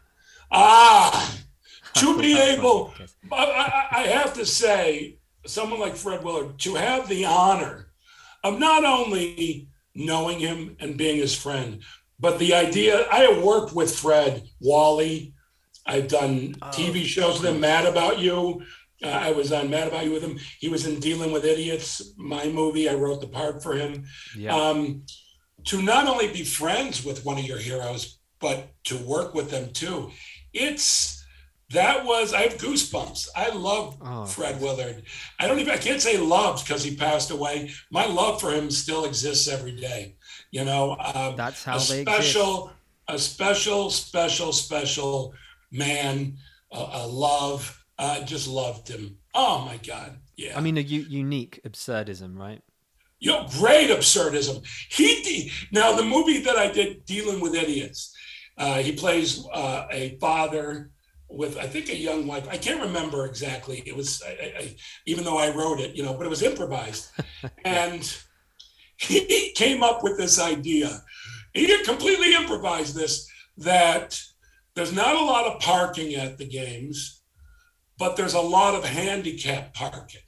ah, to be able, what I guess. I, I, I have to say, someone like Fred Willard, to have the honor of not only knowing him and being his friend, but the idea I have worked with Fred, Wall-E. I've done TV shows with him, Mad About You. Uh, I was on Mad About You with him. He was in Dealing with Idiots, my movie. I wrote the part for him. Yeah, Um, to not only be friends with one of your heroes, but to work with them too. It's that was I have goosebumps. I love Oh. Fred Willard. I don't even I can't say loved because he passed away. My love for him still exists every day. You know, um, that's how a they special, a special, special, special man. A, a love. I just loved him. Oh my God. Yeah. I mean, a u- unique absurdism, right? You know, great absurdism. He de- now the movie that I did, dealing with idiots. Uh, he plays uh, a father with I think a young wife. I can't remember exactly. It was I, I, I- even though I wrote it, you know, but it was improvised, and he came up with this idea. He completely improvised this that there's not a lot of parking at the games, but there's a lot of handicap parking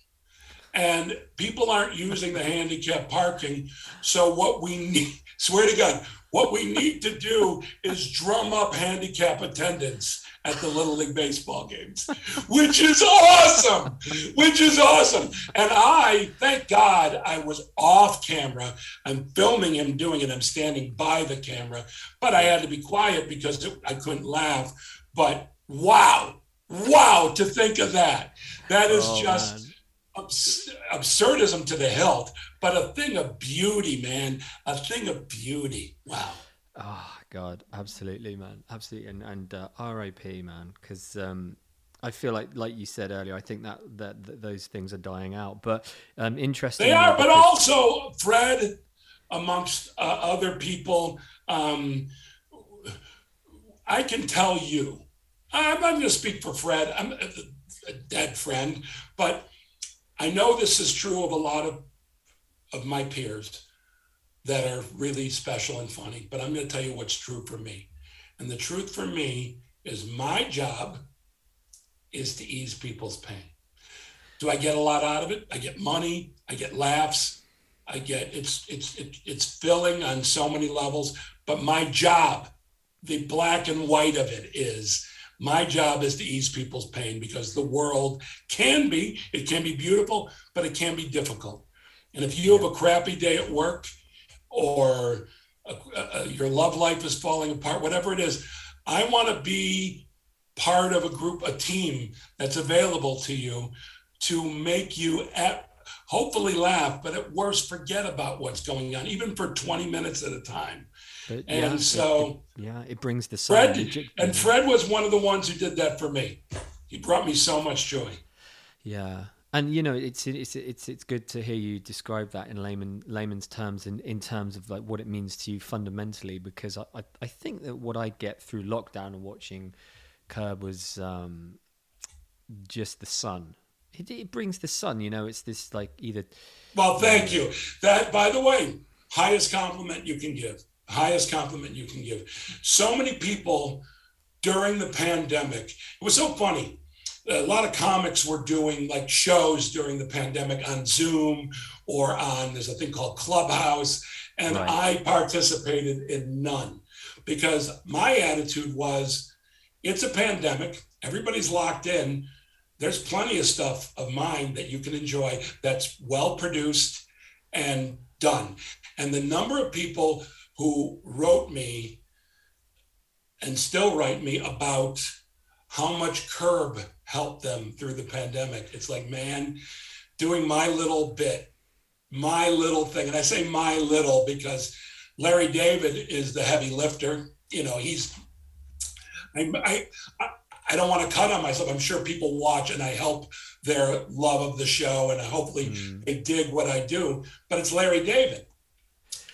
and people aren't using the handicap parking. So what we need, swear to God, what we need to do is drum up handicap attendance at the Little League baseball games, which is awesome, which is awesome. And I, thank God, I was off camera. I'm filming him doing it. I'm standing by the camera, but I had to be quiet because it, I couldn't laugh. But wow, wow, to think of that. That is Oh, just abs- absurdism to the hilt, but a thing of beauty, man. A thing of beauty. Wow. Oh God, absolutely, man, absolutely, and and uh, R.I.P. man, because um, I feel like, like you said earlier, I think that that, that those things are dying out. But um, interesting. They are, but also Fred, amongst uh, other people, um, I can tell you, I'm, I'm going to speak for Fred. I'm a, a dead friend, but I know this is true of a lot of of my peers that are really special and funny. But I'm going to tell you what's true for me, and the truth for me is my job is to ease people's pain. Do I get a lot out of it? I get money. I get laughs. I get it's it's it, it's filling on so many levels. But my job, the black and white of it is my job is to ease people's pain because the world can be it can be beautiful, but it can be difficult. And if you have a crappy day at work, or uh your love life is falling apart, whatever it is, I want to be part of a group, a team that's available to you to make you at hopefully laugh, but at worst forget about what's going on, even for 20 minutes at a time. But, And yeah, so it, yeah, it brings the Fred magic, and. Fred was one of the ones who did that for me. He brought me so much joy. Yeah. And you know, it's it's it's it's good to hear you describe that in layman layman's terms, in, in terms of like what it means to you fundamentally. Because I, I, I think that what I get through lockdown and watching Curb was um, just the sun. It, it brings the sun. You know, it's this like either Well, thank you. That, by the way, highest compliment you can give. Highest compliment you can give. So many people during the pandemic. It was so funny. A lot of comics were doing like shows during the pandemic on Zoom or on there's a thing called Clubhouse, and Right. I participated in none because my attitude was it's a pandemic, everybody's locked in. There's plenty of stuff of mine that you can enjoy that's well produced and done. And the number of people who wrote me and still write me about how much Curb helped them through the pandemic. It's like, man, doing my little bit, my little thing. And I say my little because Larry David is the heavy lifter. You know, he's, I, I, I- I don't want to cut on myself. I'm sure people watch and I help their love of the show and hopefully Mm. they dig what I do. But it's Larry David.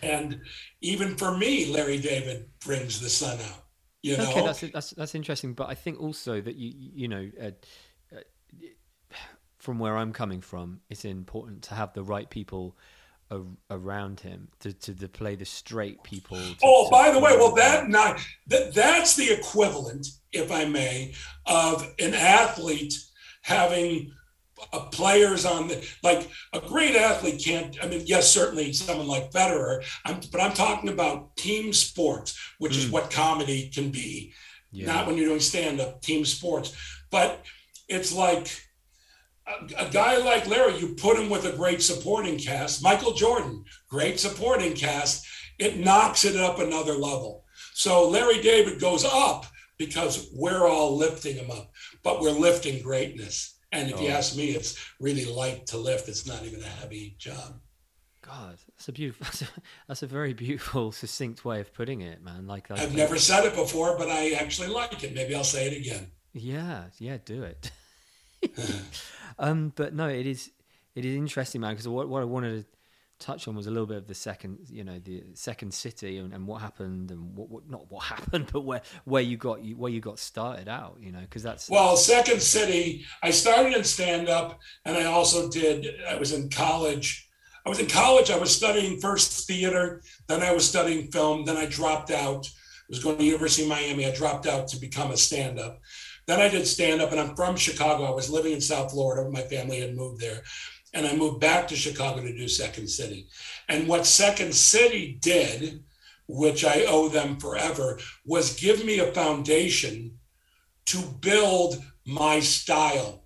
And even for me, Larry David brings the sun out. You know, Okay, that's that's that's interesting. But I think also that you you know, uh, uh, from where I'm coming from, it's important to have the right people a- around him to, to to play the straight people. to- Oh, to by the way, well, that not that that's the equivalent, if I may, of an athlete having players on the like a great athlete can't. I mean, yes, certainly someone like Federer. I'm, but I'm talking about team sports, which is Mm. what comedy can be. yeah. Not when you're doing stand-up team sports, but it's like a, a guy like Larry. You put him with a great supporting cast. Michael Jordan, great supporting cast. It knocks it up another level. So Larry David goes up because we're all lifting him up, but we're lifting greatness. And if you Oh. ask me, it's really light to lift. It's not even a heavy job. God, that's a beautiful. That's a, that's a very beautiful, succinct way of putting it, man. Like, like I've never said it before, but I actually like it. Maybe I'll say it again. Yeah, yeah, do it. um, but no, it is it is interesting, man. Because what what I wanted to touch on was a little bit of the second, you know, the second city and, and what happened and what, what not what happened, but where where you got you where you got started out, you know, because that's Well, Second City, I started in stand up and I also did, I was in college. I was in college, I was studying first theater, then I was studying film, then I dropped out. I was going to University of Miami. I dropped out to become a stand up. Then I did stand up and I'm from Chicago. I was living in South Florida. My family had moved there. And I moved back to Chicago to do Second City. And what Second City did, which I owe them forever, was give me a foundation to build my style.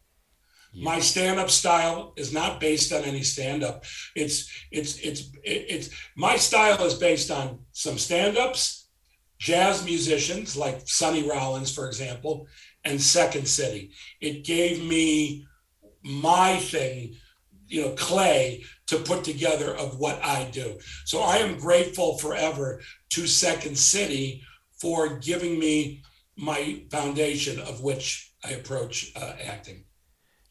My stand-up style is not based on any stand-up. It's it's it's it's my style is based on some stand-ups, jazz musicians like Sonny Rollins, for example, and Second City. It gave me my thing, you know, clay to put together of what I do. So I am grateful forever to Second City for giving me my foundation of which I approach uh, acting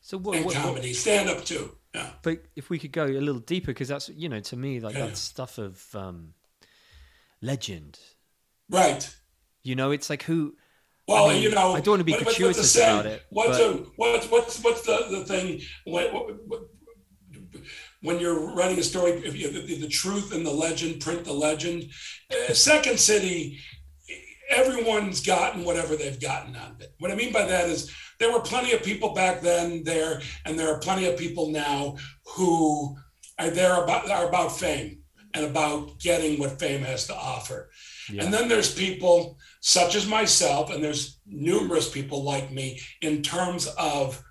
so what, and what, what- stand up too. Yeah. but if we could go a little deeper, because that's you know to me like Yeah. that's stuff of um, legend. Right. You know, it's like who. Well, mean, you know, I don't be what- what's the gratuitous about it, What's but- a, what's what's what's the, the thing when, what- when you're writing a story? If you, the, the truth and the legend, print the legend. Uh, Second City, everyone's gotten whatever they've gotten out of it. What I mean by that is there were plenty of people back then there, and there are plenty of people now who are there about are about fame and about getting what fame has to offer. Yeah. And then there's people such as myself, and there's numerous people like me in terms of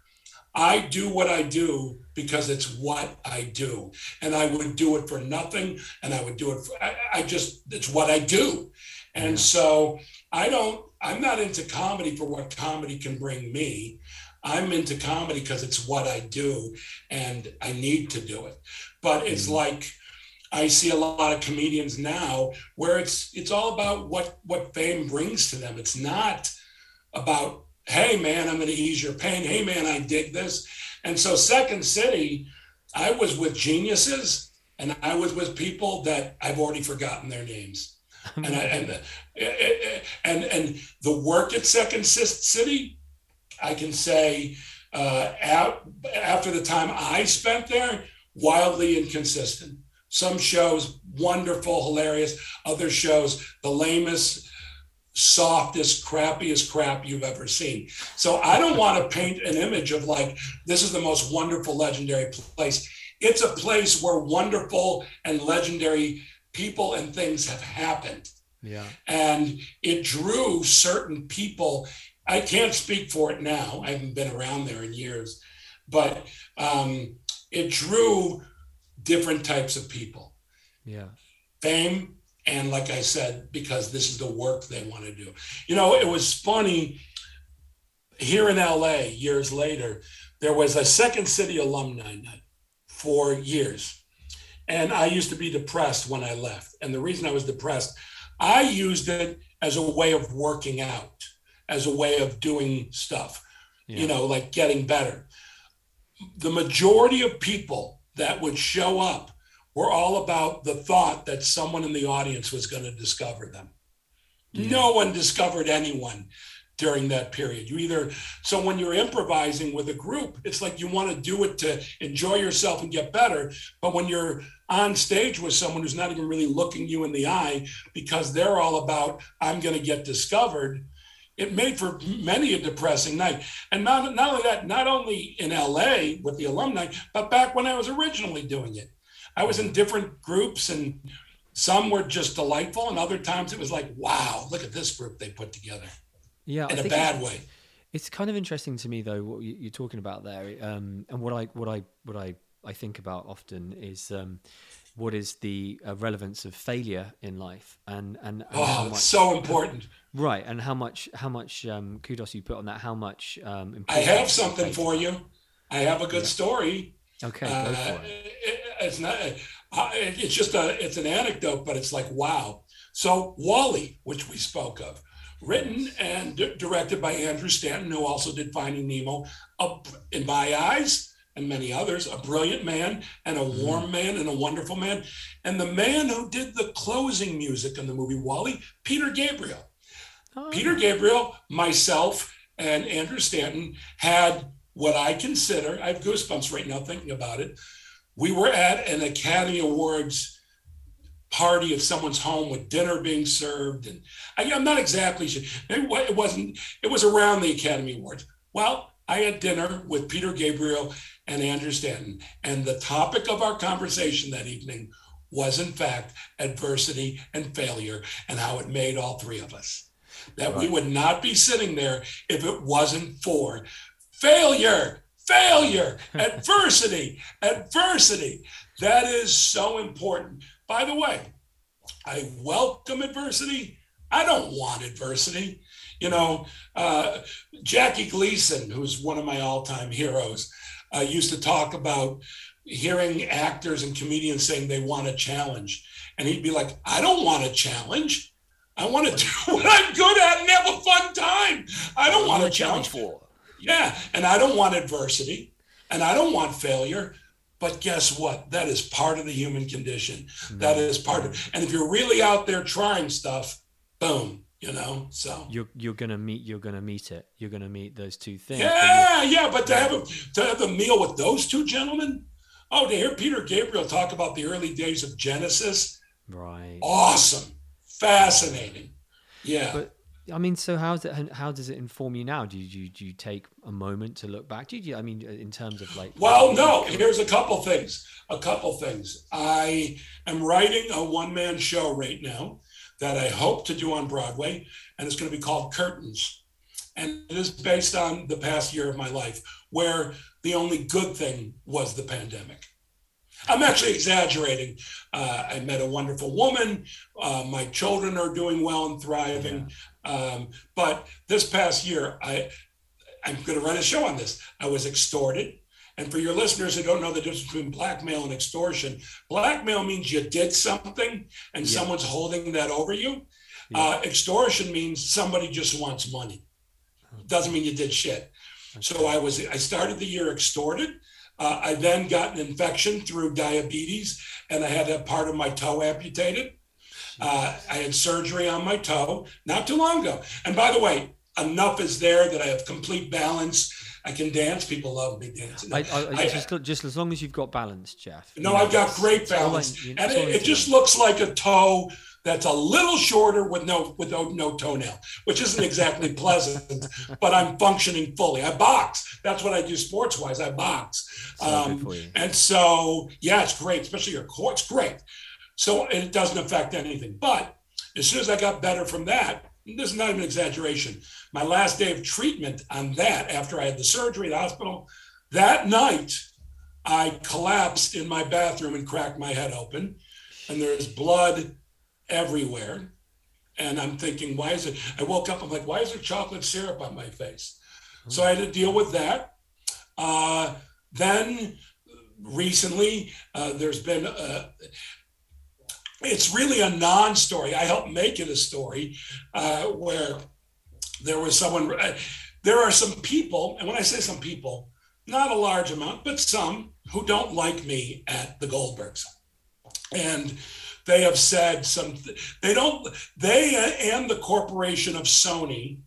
I do what I do because it's what I do. And I would do it for nothing. And I would do it for, I, I just, it's what I do. And Yeah. so I don't, I'm not into comedy for what comedy can bring me. I'm into comedy because it's what I do and I need to do it. But it's Mhm. like, I see a lot of comedians now where it's it's all about what what fame brings to them. It's not about hey man, I'm going to ease your pain. Hey man, I dig this. And so Second City, I was with geniuses and I was with people that I've already forgotten their names. and I, and, uh, and and the work at Second City, I can say uh, out, after the time I spent there, wildly inconsistent. Some shows wonderful, hilarious. Other shows the lamest, softest, crappiest crap you've ever seen. So I don't want to paint an image of like this is the most wonderful, legendary place. It's a place where wonderful and legendary people and things have happened. Yeah. And it drew certain people. I can't speak for it now. I haven't been around there in years, but um, it drew different types of people. Yeah. Fame, and like I said, because this is the work they want to do. You know, it was funny here in LA years later, there was a Second City alumni night for years. And I used to be depressed when I left. And the reason I was depressed, I used it as a way of working out, as a way of doing stuff, Yeah. you know, like getting better. The majority of people that would show up were all about the thought that someone in the audience was going to discover them. No one discovered anyone during that period. You either, so when you're improvising with a group, it's like you want to do it to enjoy yourself and get better. But when you're on stage with someone who's not even really looking you in the eye because they're all about, I'm going to get discovered, it made for many a depressing night. And not, not only that, not only in LA with the alumni, but back when I was originally doing it. I was in different groups and some were just delightful and other times it was like, wow, look at this group they put together Yeah. In a bad way. It's kind of interesting to me though what you- you're talking about there, um, and what I what I what I I think about often is um, what is the uh, relevance of failure in life, and and, and Oh, much it's so important. right, and how much how much um, kudos you put on that, how much um, I have something for you. I have a good story. Okay, go Uh, for it. it- it's not. uh, It's just a. It's an anecdote, but it's like wow. So Wall-E, which we spoke of, written and di- directed by Andrew Stanton, who also did Finding Nemo. In my eyes, and many others, a brilliant man and a warm man and a wonderful man. And the man who did the closing music in the movie Wall-E, Peter Gabriel. Oh, Peter Gabriel, myself, and Andrew Stanton had what I consider, I have goosebumps right now thinking about it. We were at an Academy Awards party at someone's home with dinner being served. And I, am not exactly sure. It, it wasn't, it was around the Academy Awards. Well, I had dinner with Peter Gabriel and Andrew Stanton. And the topic of our conversation that evening was, in fact, adversity and failure and how it made all three of us that we would not be sitting there if it wasn't for failure, failure, adversity, adversity. That is so important. By the way, I welcome adversity. I don't want adversity. You know, uh, Jackie Gleason, who's one of my all time heroes, uh, used to talk about hearing actors and comedians saying they want a challenge. And he'd be like, I don't want a challenge. I want to do what I'm good at and have a fun time. I don't want a challenge. for? Yeah. And I don't want adversity and I don't want failure. But guess what? That is part of the human condition. Mm-hmm. That is part of And if you're really out there trying stuff, boom, you know? So. you're you're gonna meet you're gonna meet it. You're gonna meet those two things. but Yeah, yeah, but to have a to have a meal with those two gentlemen, oh, to hear Peter Gabriel talk about the early days of Genesis, right. awesome, fascinating. Yeah. But I mean, so how's it? How does it inform you now? Do you do you, do you take a moment to look back? Do you? I mean, in terms of like. Well, no, here's a couple things. A couple things. I am writing a one man show right now that I hope to do on Broadway, and it's going to be called Curtains. And it is based on the past year of my life, where the only good thing was the pandemic. I'm actually exaggerating. Uh, I met a wonderful woman. Uh, my children are doing well and thriving. Um, but this past year, I, I'm going to run a show on this. I was extorted. And for your listeners who don't know the difference between blackmail and extortion, blackmail means you did something and Yeah. someone's holding that over you. Yeah. Uh, extortion means somebody just wants money. doesn't mean you did shit. So I was I started the year extorted. Uh, I then got an infection through diabetes, and I had a part of my toe amputated. Uh, I had surgery on my toe not too long ago. And by the way, enough is there that I have complete balance. I can dance. People love me dancing. I, I, I- just, just as long as you've got balance, Jeff. no, you know, I've got great balance, and that's all I it, it just looks like a toe that's a little shorter with no with no, no toenail, which isn't exactly pleasant. But I'm functioning fully. I box. That's what I do sports wise. I box. Um, and so, yeah, it's great, especially your core. It's great. So it doesn't affect anything. But as soon as I got better from that, this is not even an exaggeration. My last day of treatment on that, after I had the surgery at the hospital, that night, I collapsed in my bathroom and cracked my head open, and there's blood everywhere. And I'm thinking, why is it? I woke up, I'm like, why is there chocolate syrup on my face? So I had to deal with that. Uh, then recently, uh, there's been a, it's really a non-story. I helped make it a story uh, where there was someone. Uh, there are some people, and when I say some people, not a large amount, but some who don't like me at the Goldbergs, and they have said some. They don't. They and the corporation of Sony,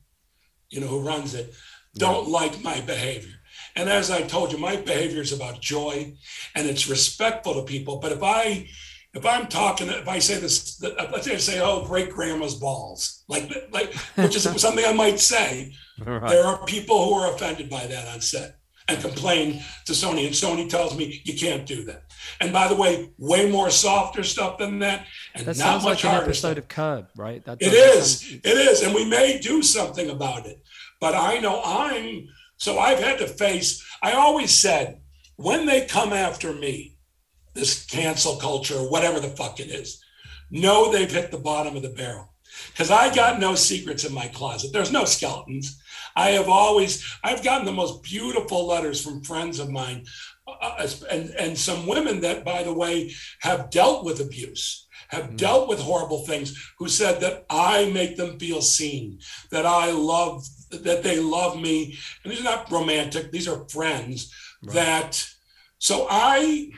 you know, who runs it, don't like my behavior. And as I told you, my behavior is about joy, and it's respectful to people. But if I if I'm talking, if I say this, let's say I say, "Oh, great grandma's balls," like, like, which is something I might say. Right. There are people who are offended by that on set and complain to Sony, and Sony tells me you can't do that. And by the way, way more softer stuff than that, and That not sounds much like an harder episode stuff. of Curb, right? That It is. sounds- It is. And we may do something about it. But I know I'm, so I've had to face, I always said, when they come after me, this cancel culture, whatever the fuck it is, know they've hit the bottom of the barrel. Because I got no secrets in my closet. There's no skeletons. I have always, I've gotten the most beautiful letters from friends of mine uh, and, and some women that, by the way, have dealt with abuse, have dealt with horrible things, who said that I make them feel seen, that I love, that they love me. And these are not romantic, these are friends that, so I,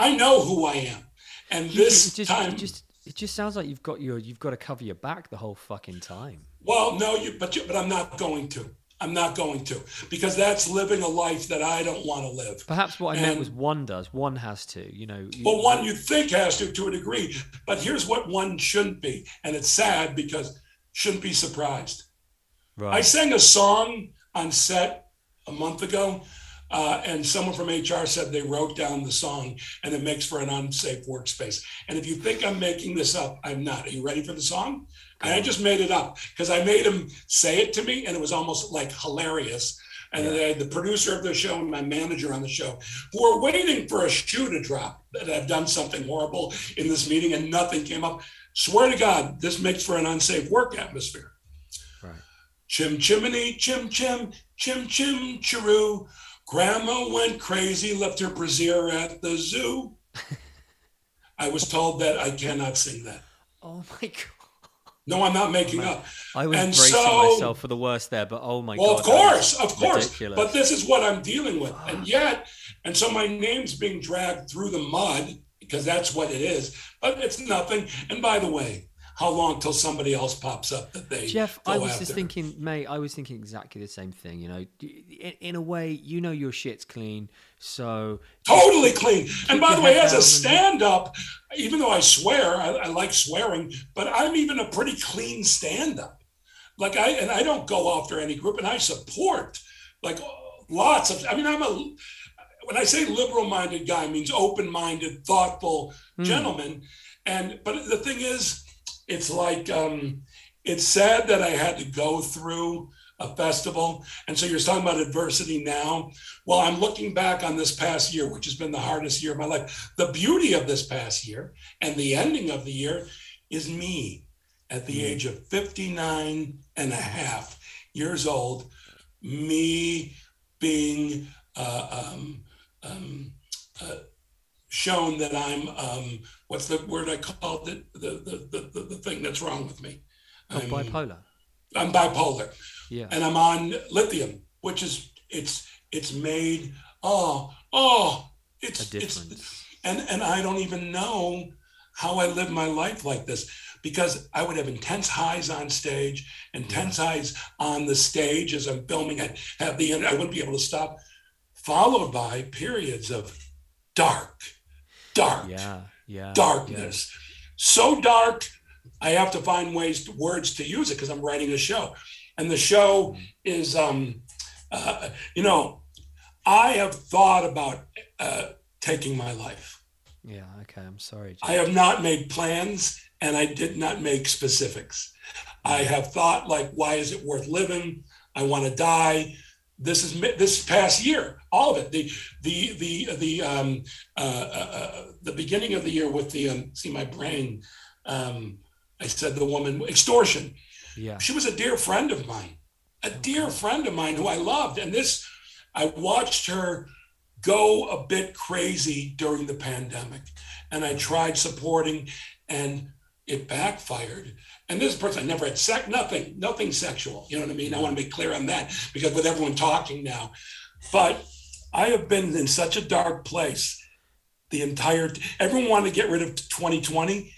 I know who I am. And this it just, time, it just it just sounds like you've got your you've got to cover your back the whole fucking time. Well, no, you, but you, but I'm not going to. I'm not going to because that's living a life that I don't want to live. Perhaps what I meant was one does, one has to. You know. you- Well, one you think has to to a degree, but here's what one shouldn't be, and it's sad because shouldn't be surprised. I sang a song on set a month ago, uh, and someone from HR said they wrote down the song and it makes for an unsafe workspace. And if you think I'm making this up, I'm not. Are you ready for the song? And I just made it up because I made him say it to me, and it was almost like hilarious. And then I had the producer of the show and my manager on the show who are waiting for a shoe to drop that I've done something horrible in this meeting and nothing came up. Swear to God, this makes for an unsafe work atmosphere. Right. Chim chimney, chim chim, chim chim chiroo. Grandma went crazy, left her brassiere at the zoo. I was told that I cannot sing that. Oh my god. No, I'm not making up. I was And bracing so- myself for the worst there, but oh my god. Well, god. of course, of course. ridiculous. But this is what I'm dealing with. And yet, and so my name's being dragged through the mud because that's what it is. But it's nothing. And by the way, how long till somebody else pops up that they Jeff, I was after? just thinking, mate. I was thinking exactly the same thing. You know, in, in a way, you know your shit's clean, so totally clean. And by the way, as a stand up, even though I swear, I, I like swearing, but I'm even a pretty clean stand up. Like I, and I don't go after any group and I support like lots of, I mean, I'm a, when I say liberal minded guy, it means open minded, thoughtful Hmm. gentleman. And, but the thing is, it's like, um, it's sad that I had to go through a festival. And so you're talking about adversity now. Well, I'm looking back on this past year, which has been the hardest year of my life. The beauty of this past year and the ending of the year is me at the age of 59 and a half years old, me being uh, um, um, uh, shown that I'm, um, what's the word I called it? The, the, the, the, the thing that's wrong with me. oh, I'm- bipolar. I'm bipolar Yeah. and I'm on lithium, which is it's it's made oh oh it's it's and and I don't even know how I live my life like this because I would have intense highs on stage, intense highs on the stage as I'm filming. I have the I wouldn't be able to stop, followed by periods of dark, dark, Yeah. Yeah. darkness, so dark. I have to find ways, to, words to use it because I'm writing a show, and the show is, um, uh, you know, I have thought about uh, taking my life. Yeah. yeah. Okay. I'm sorry. I have not made plans and I did not make specifics. I have thought like, why is it worth living? I want to die. This is this past year, all of it. The the the the um uh, uh, uh the beginning of the year with the um, see my brain. Um, I said the woman extortion. Yeah. She was a dear friend of mine, a dear friend of mine who I loved. And this, I watched her go a bit crazy during the pandemic. And I tried supporting, and it backfired. And this person, I never had sex, nothing, nothing sexual. You know what I mean? I want to be clear on that because with everyone talking now. But I have been in such a dark place the entire, everyone wanted to get rid of 2020.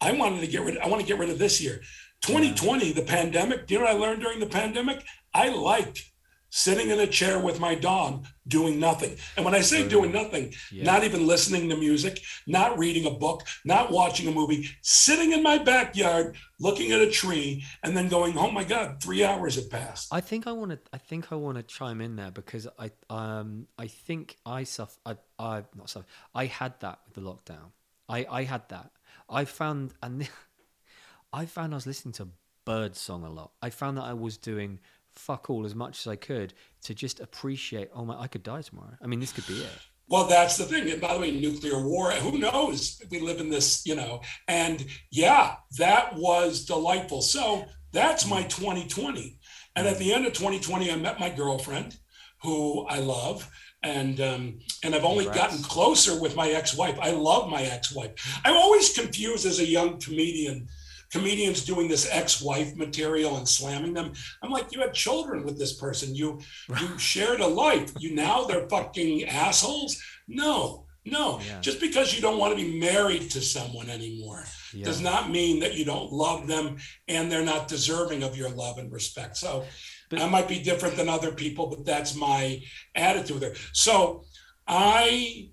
I wanted to get rid. I want to get rid of this year. 2020, the pandemic. Do you know what I learned during the pandemic? I like sitting in a chair with my dog doing nothing. And when I say doing nothing, Yeah. not even listening to music, not reading a book, not watching a movie, sitting in my backyard looking at a tree and then going, "Oh my god, 3 hours have passed." I think I want to. I think I want to chime in there because I um I think I suffer. I I not suffer. I had that with the lockdown. I I had that. I found and I found I was listening to bird song a lot. I found that I was doing fuck all as much as I could to just appreciate. Oh my! I could die tomorrow. I mean, this could be it. Well, that's the thing. And by the way, nuclear war, who knows? We live in this, you know, and yeah, that was delightful. So that's my 2020. And at the end of 2020, I met my girlfriend who I love. And um, and I've only Congrats. gotten closer with my ex-wife. I love my ex-wife. I'm always confused as a young comedian, comedians doing this ex-wife material and slamming them. I'm like, you had children with this person. You you shared a life. You now they're fucking assholes. No, no. Yeah. Just because you don't want to be married to someone anymore Yeah. does not mean that you don't love them and they're not deserving of your love and respect. So But- I might be different than other people, but that's my attitude there. So I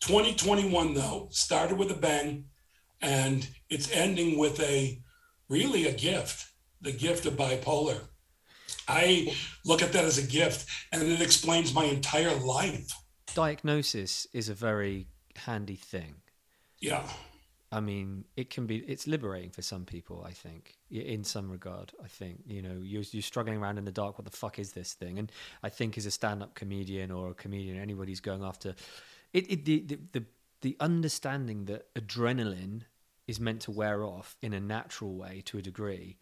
2021 though started with a bang and it's ending with a really a gift, the gift of bipolar. I look at that as a gift and it explains my entire life. Diagnosis is a very handy thing. Yeah. I mean, it can be. It's liberating for some people. I think, in some regard, I think you know you're you're struggling around in the dark. What the fuck is this thing? And I think as a stand-up comedian or a comedian, anybody who's going after it, it the, the the the understanding that adrenaline is meant to wear off in a natural way to a degree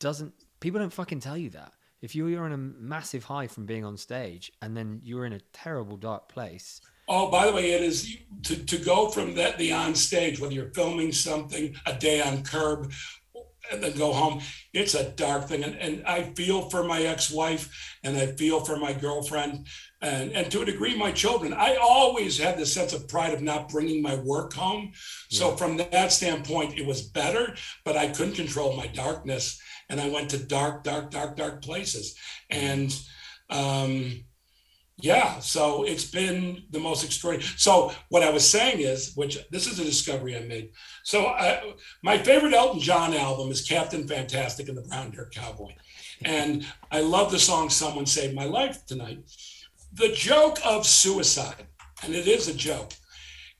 doesn't. People don't fucking tell you that. If you- you're on a massive high from being on stage and then you're in a terrible dark place, Oh, by the way, it is to, to go from that the on stage, whether you're filming something, a day on curb, and then go home. It's a dark thing. And, and I feel for my ex-wife and I feel for my girlfriend and, and to a degree, my children. I always had the sense of pride of not bringing my work home. So from that standpoint, it was better, but I couldn't control my darkness. And I went to dark, dark, dark, dark places. And um, yeah, so it's been the most extraordinary. So what I was saying is, which this is a discovery I made. So I, my favorite Elton John album is Captain Fantastic and the Brown Dirt Cowboy, and I love the song "Someone Saved My Life Tonight." The joke of suicide, and it is a joke,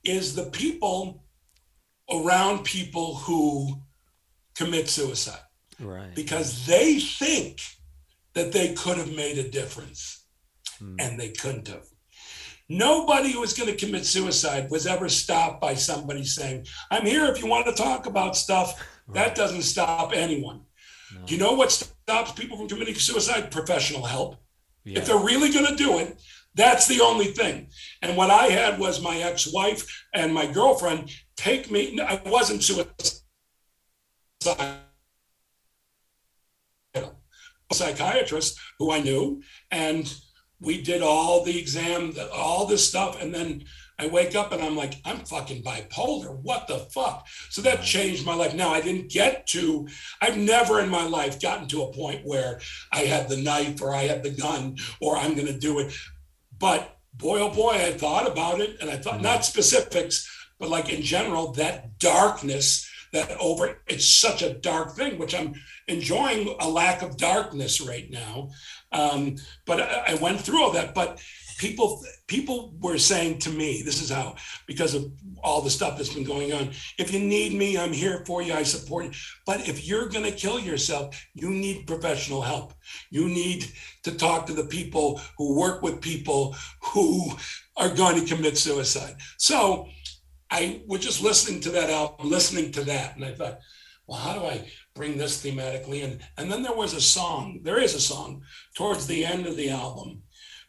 is the people around people who commit suicide right? because they think that they could have made a difference Hmm. and they couldn't have. Nobody who was going to commit suicide was ever stopped by somebody saying, I'm here if you want to talk about stuff. That doesn't stop anyone. You know what stops people from committing suicide? Professional help. Yeah. If they're really going to do it, that's the only thing. And what I had was my ex wife and my girlfriend take me. I wasn't suicide. psychiatrist who I knew, and we did all the exam, all this stuff, and then I wake up and I'm like, I'm fucking bipolar. What the fuck? So that changed my life. Now I didn't get to, I've never in my life gotten to a point where I had the knife or I had the gun or I'm going to do it. But boy, oh boy, I thought about it and I thought, not mm-hmm. specifics, but like in general, that darkness that over, it's such a dark thing, which I'm enjoying a lack of darkness right now. Um, but I, I went through all that. But people people were saying to me this is how because of all the stuff that's been going on if you need me i'm here for you i support you but if you're going to kill yourself you need professional help you need to talk to the people who work with people who are going to commit suicide so i was just listening to that album listening to that and i thought well how do i bring this thematically in and then there was a song there is a song towards the end of the album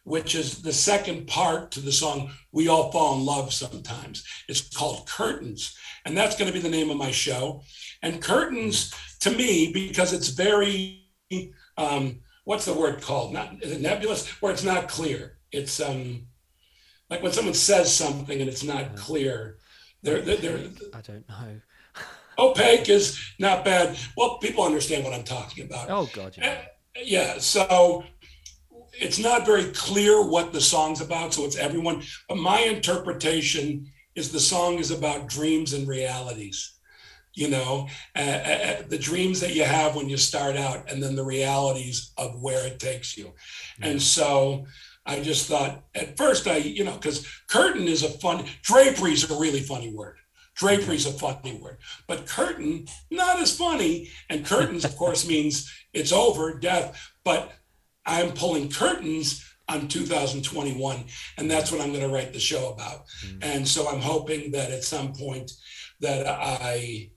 which is the second part to the song We All Fall in Love Sometimes. It's called Curtains. And that's going to be the name of my show. And Curtains, to me, because it's very, um, what's the word called? Not is it nebulous, where it's not clear. It's um, like when someone says something and it's not clear. They're, they're, they're I don't know. Opaque is not bad. Well, people understand what I'm talking about. Oh God, yeah. Yeah, so it's not very clear what the song's about, so it's everyone. But my interpretation is the song is about dreams and realities. You know, uh, uh, the dreams that you have when you start out, and then the realities of where it takes you. And so I just thought at first I, you know, because curtain is a fun, drapery is a really funny word. Drapery is a funny word, but curtain not as funny. And curtains, of course, means it's over, death. But I'm pulling curtains on 2021, and that's what I'm going to write the show about. Mm. And so I'm hoping that at some point that I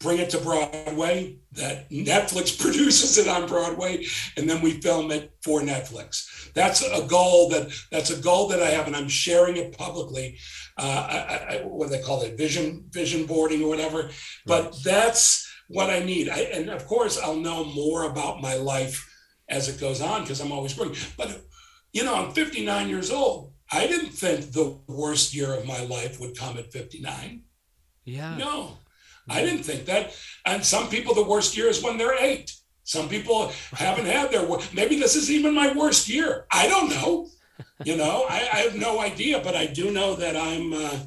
bring it to Broadway, that Netflix produces it on Broadway, and then we film it for Netflix. That's a goal that that's a goal that I have, and I'm sharing it publicly. Uh, I, I, what do they call it? Vision vision boarding or whatever. But that's what I need. I, and of course, I'll know more about my life as it goes on because I'm always growing. But you know, I'm 59 years old. I didn't think the worst year of my life would come at 59. Yeah. No, I didn't think that. And some people, the worst year is when they're eight. Some people haven't had their maybe this is even my worst year. I don't know. You know, I, I have no idea, but I do know that I'm. Uh,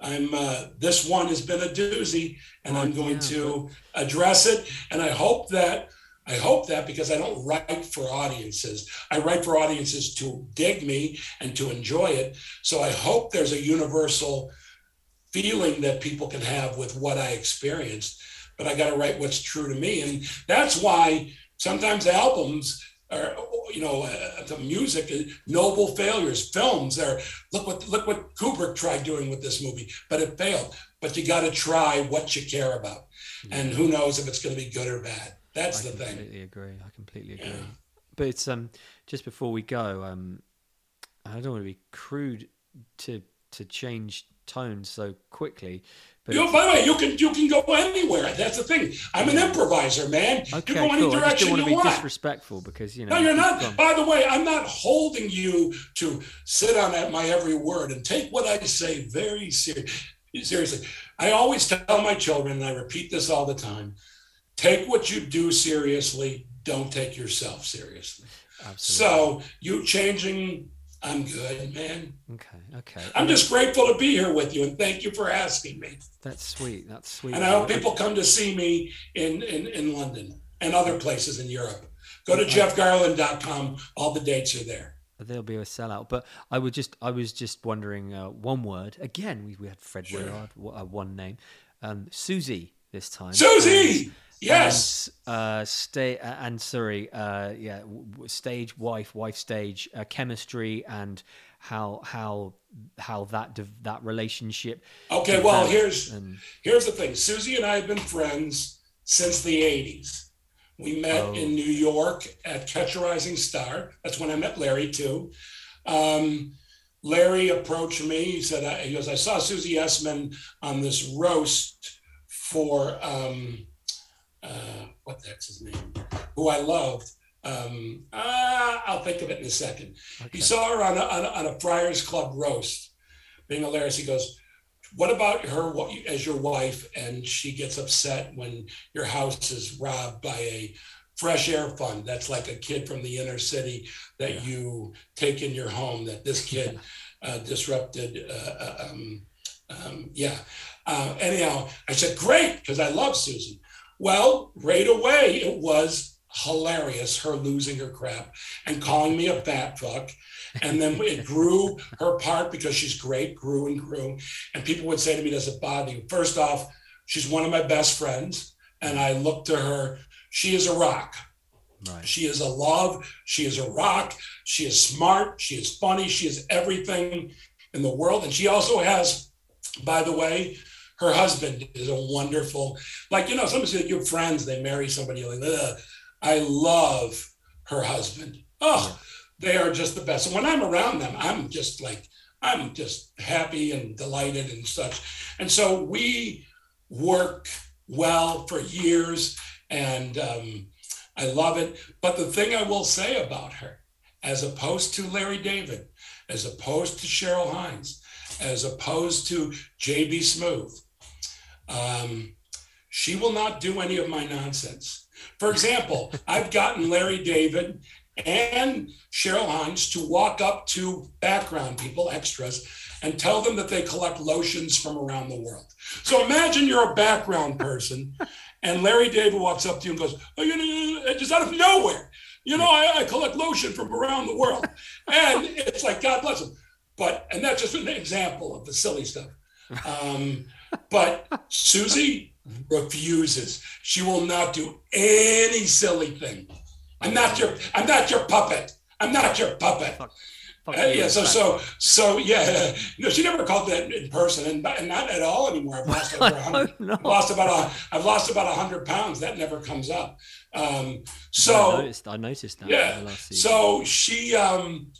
I'm. Uh, this one has been a doozy, and I'm going yeah, to address it. And I hope that I hope that because I don't write for audiences. I write for audiences to dig me and to enjoy it. So I hope there's a universal feeling that people can have with what I experienced. But I got to write what's true to me. And that's why sometimes albums are, you know, uh, the music, uh, noble failures, films are, look what, look what Kubrick tried doing with this movie, but it failed. But you got to try what you care about. And who knows if it's going to be good or bad. That's I the thing. I completely agree. I completely agree. Yeah. But it's um just before we go, um I don't want to be crude to to change tones so quickly. But You know, by the way, you can you can go anywhere. That's the thing. I'm an improviser, man. okay, you go any cool. I just direction don't want to be want. disrespectful because you know. No, you're not. gone- By the way, I'm not holding you to sit on at my every word and take what I say very ser- seriously. I always tell my children, and I repeat this all the time: take what you do seriously. Don't take yourself seriously. Absolutely. So you changing, I'm good, man. Okay. Okay. I'm just grateful to be here with you, and thank you for asking me. That's sweet. That's sweet. And I hope people come to see me in, in, in London and other places in Europe. Go to jeffgarlin.com. All the dates are there. There'll be a sellout, but I would just, I was just wondering, uh, one word again. We, we had Fred Sure. Willard, uh, one name, um, Susie this time. Susie! Yes. And, uh, stay uh, and sorry, uh, yeah, w- stage wife, wife stage, uh, chemistry, and how how how that dev- that relationship. Okay, well, here's and here's the thing. Susie and I have been friends since the 80s. We met Oh. in New York at Catch a Rising Star. That's when I met Larry too. Um, Larry approached me. He said, I, he goes, I saw Susie Essman on this roast for um, uh, what the heck's his name? Who I loved. Um, ah, I'll think of it in a second. Okay. He saw her on a, on a, on a Friars Club roast, being hilarious. He goes, "What about her as your wife?" And she gets upset when your house is robbed by a fresh air fund. That's like a kid from the inner city that Yeah. you take in your home. That this kid uh, disrupted. Uh, uh, um, um, yeah. Uh, anyhow, I said, "Great," because I love Susan. Well, right away, it was hilarious her losing her crap and calling me a fat fuck. And then it grew her part because she's great, grew and grew. And people would say to me, Does it bother you? First off, she's one of my best friends. And I look to her, she is a rock. Right. She is a love. She is a rock. She is smart. She is funny. She is everything in the world. And she also has, by the way, her husband is a wonderful, like, you know, somebody said, your friends, they marry somebody you're like, Ugh. I love her husband. Oh, they are just the best. And when I'm around them, I'm just like, I'm just happy and delighted and such. And so we work well for years and um, I love it. But the thing I will say about her, as opposed to Larry David, as opposed to Cheryl Hines, as opposed to JB Smoove, um, she will not do any of my nonsense. For example, I've gotten Larry David and Cheryl Hines to walk up to background people, extras, and tell them that they collect lotions from around the world. So imagine you're a background person, and Larry David walks up to you and goes, oh, you know, just out of nowhere, you know, I, I collect lotion from around the world. And it's like, God bless him. But, and that's just an example of the silly stuff. Um, but Susie refuses. She will not do any silly thing. I'm not your, I'm not your puppet. I'm not your puppet. Fuck, fuck Uh, yeah, so so so yeah, no, she never called that in person, and not, and not at all anymore. I've lost over hundred. no. I've lost about a, I've lost about a hundred pounds. That never comes up. Um, I so noticed, I noticed that. yeah, in the last season. so she um,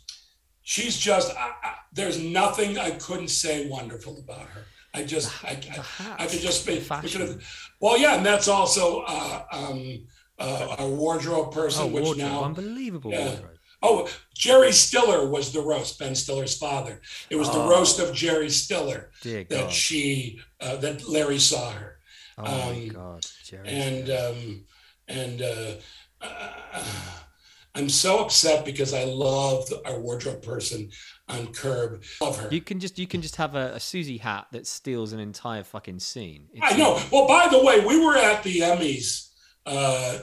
she's just I, I, there's nothing I couldn't say wonderful about her. I just I, I, I could just be we could've- well, yeah, and that's also uh, um, uh, a wardrobe person, oh, which wardrobe, now unbelievable Yeah. wardrobe. Oh, Jerry Stiller was the roast, Ben Stiller's father. It was the Oh. roast of Jerry Stiller Dear that God. she, uh, that Larry saw her. oh my um, God, Jerry. And, um, and, uh, uh, I'm so upset because I love our wardrobe person on Curb. Love her. you can just you can just have a, a Susie hat that steals an entire fucking scene. It's- I know. Well, by the way, we were at the Emmys uh,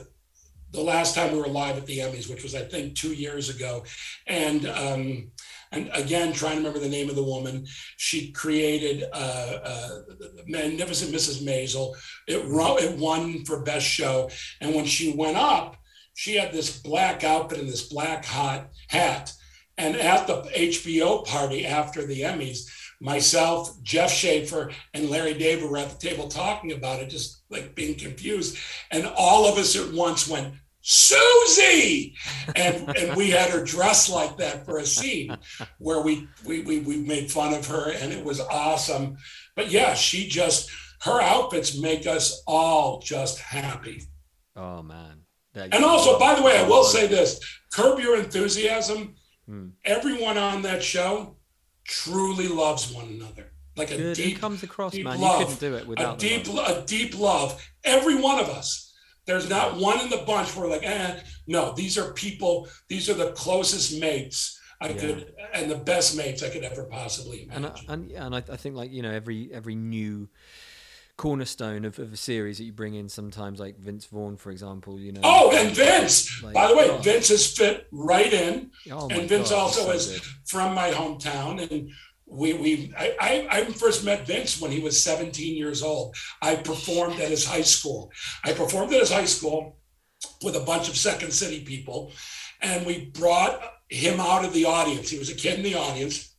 the last time we were live at the Emmys, which was I think two years ago, and um, and again trying to remember the name of the woman. She created uh, uh, Magnificent Mrs. Maisel. It ro- it won for best show, and when she went up, she had this black outfit and this black hot hat. And at the HBO party after the Emmys, myself, Jeff Schaffer, and Larry David were at the table talking about it, just like being confused. And all of us at once went, Susie! And and we had her dressed like that for a scene where we we we, we made fun of her and it was awesome. But yeah, she just her outfits make us all just happy. Oh man. That- And also, by the way, I will say this curb your enthusiasm. Hmm. Everyone on that show truly loves one another. Like a Good. deep, it comes across, deep man. love. You couldn't do it without the deep, a deep love. Every one of us. There's not one in the bunch where like, eh, no. These are people. These are the closest mates I Yeah. could, and the best mates I could ever possibly and I, imagine. and yeah, and I, I think like you know every every new cornerstone of, of a series that you bring in sometimes like Vince Vaughn for example you know oh, and Vince. Like, by the way, oh. Vince has fit right in. oh and Vince God, also so is good. from my hometown and we we I, I I first met Vince when he was 17 years old. I performed at his high school. I performed at his high school with a bunch of Second City people, and we brought him out of the audience. He was a kid in the audience.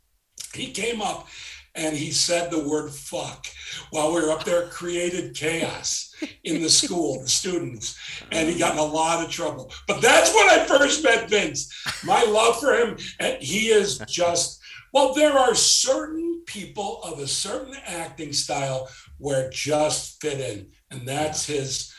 He came up and he said the word fuck while we were up there, created chaos in the school, the students, and he got in a lot of trouble. But that's when I first met Vince. My love for him, and he is just, well, there are certain people of a certain acting style where just fit in, and that's his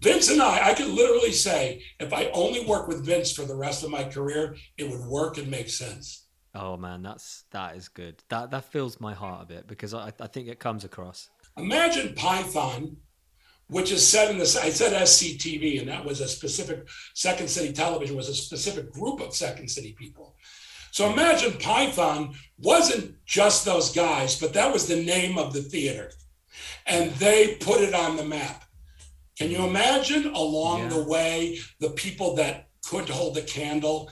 Vince and I, I could literally say, if I only work with Vince for the rest of my career, it would work and make sense. Oh man, that's that is good. That that fills my heart a bit because I, I think it comes across. Imagine Python, which is set in this. I said SCTV, and that was a specific Second City Television was a specific group of Second City people. So imagine Python wasn't just those guys, but that was the name of the theater, and they put it on the map. Can you imagine along Yeah. the way the people that could hold a candle?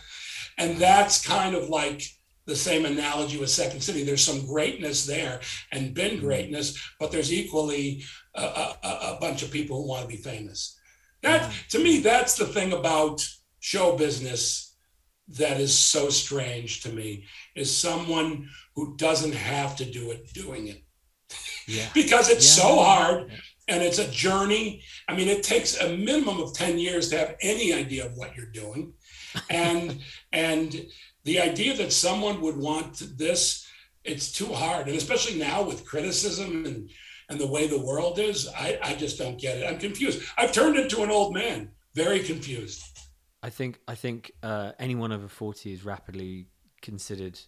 And that's kind of like the same analogy with Second City. There's some greatness there and been mm-hmm. greatness, but there's equally a, a, a bunch of people who want to be famous. That mm-hmm. to me, that's the thing about show business that is so strange to me is someone who doesn't have to do it doing it Yeah. because it's Yeah. so hard and it's a journey. I mean, it takes a minimum of 10 years to have any idea of what you're doing. And and the idea that someone would want this, it's too hard. And especially now with criticism and and the way the world is, I, I just don't get it. I'm confused. I've turned into an old man, very confused. I think I think uh, anyone over forty is rapidly considered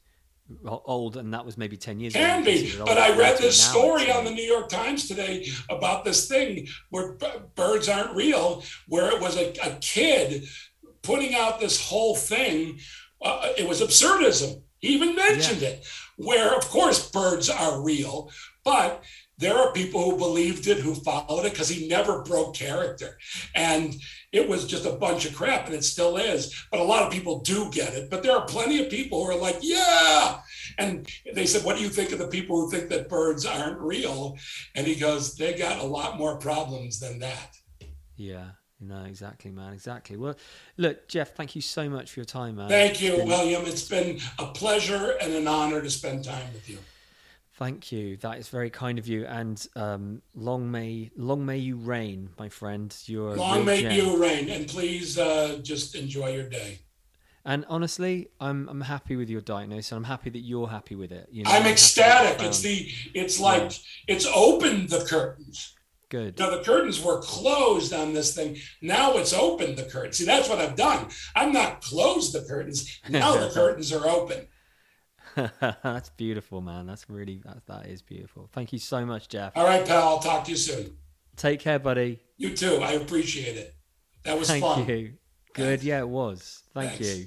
old, and that was maybe ten years ago. Can be, but. I read this story uh, on the New York Times today about this thing where b- birds aren't real, where it was a, a kid putting out this whole thing. Uh, it was absurdism. He even mentioned it, where of course birds are real, but there are people who believed it, who followed it, because he never broke character. And it was just a bunch of crap, and it still is. But a lot of people do get it. But there are plenty of people who are like, yeah. And they said, What do you think of the people who think that birds aren't real? And he goes, They got a lot more problems than that. Yeah. No, exactly, man. Exactly. Well, look, Jeff, thank you so much for your time, man. Thank you, been- William. It's been a pleasure and an honor to spend time with you. Thank you. That is very kind of you, and um, long may long may you reign, my friend. You're Long may gem. you reign, and please uh, just enjoy your day. And honestly, I'm I'm happy with your diagnosis, I'm happy that you're happy with it. You know, I'm that ecstatic. It's the it's like it's opened the curtains. Good. Now the curtains were closed on this thing. Now it's opened the curtains. See, that's what I've done. I've not closed the curtains. Now the curtains are open. That's beautiful, man. That's really that, that is beautiful. Thank you so much, Jeff. All right, pal. I'll talk to you soon. Take care, buddy. You too. I appreciate it. That was fun. Thank fun. you. Good. Thanks. Yeah, it was. Thank Thanks. you.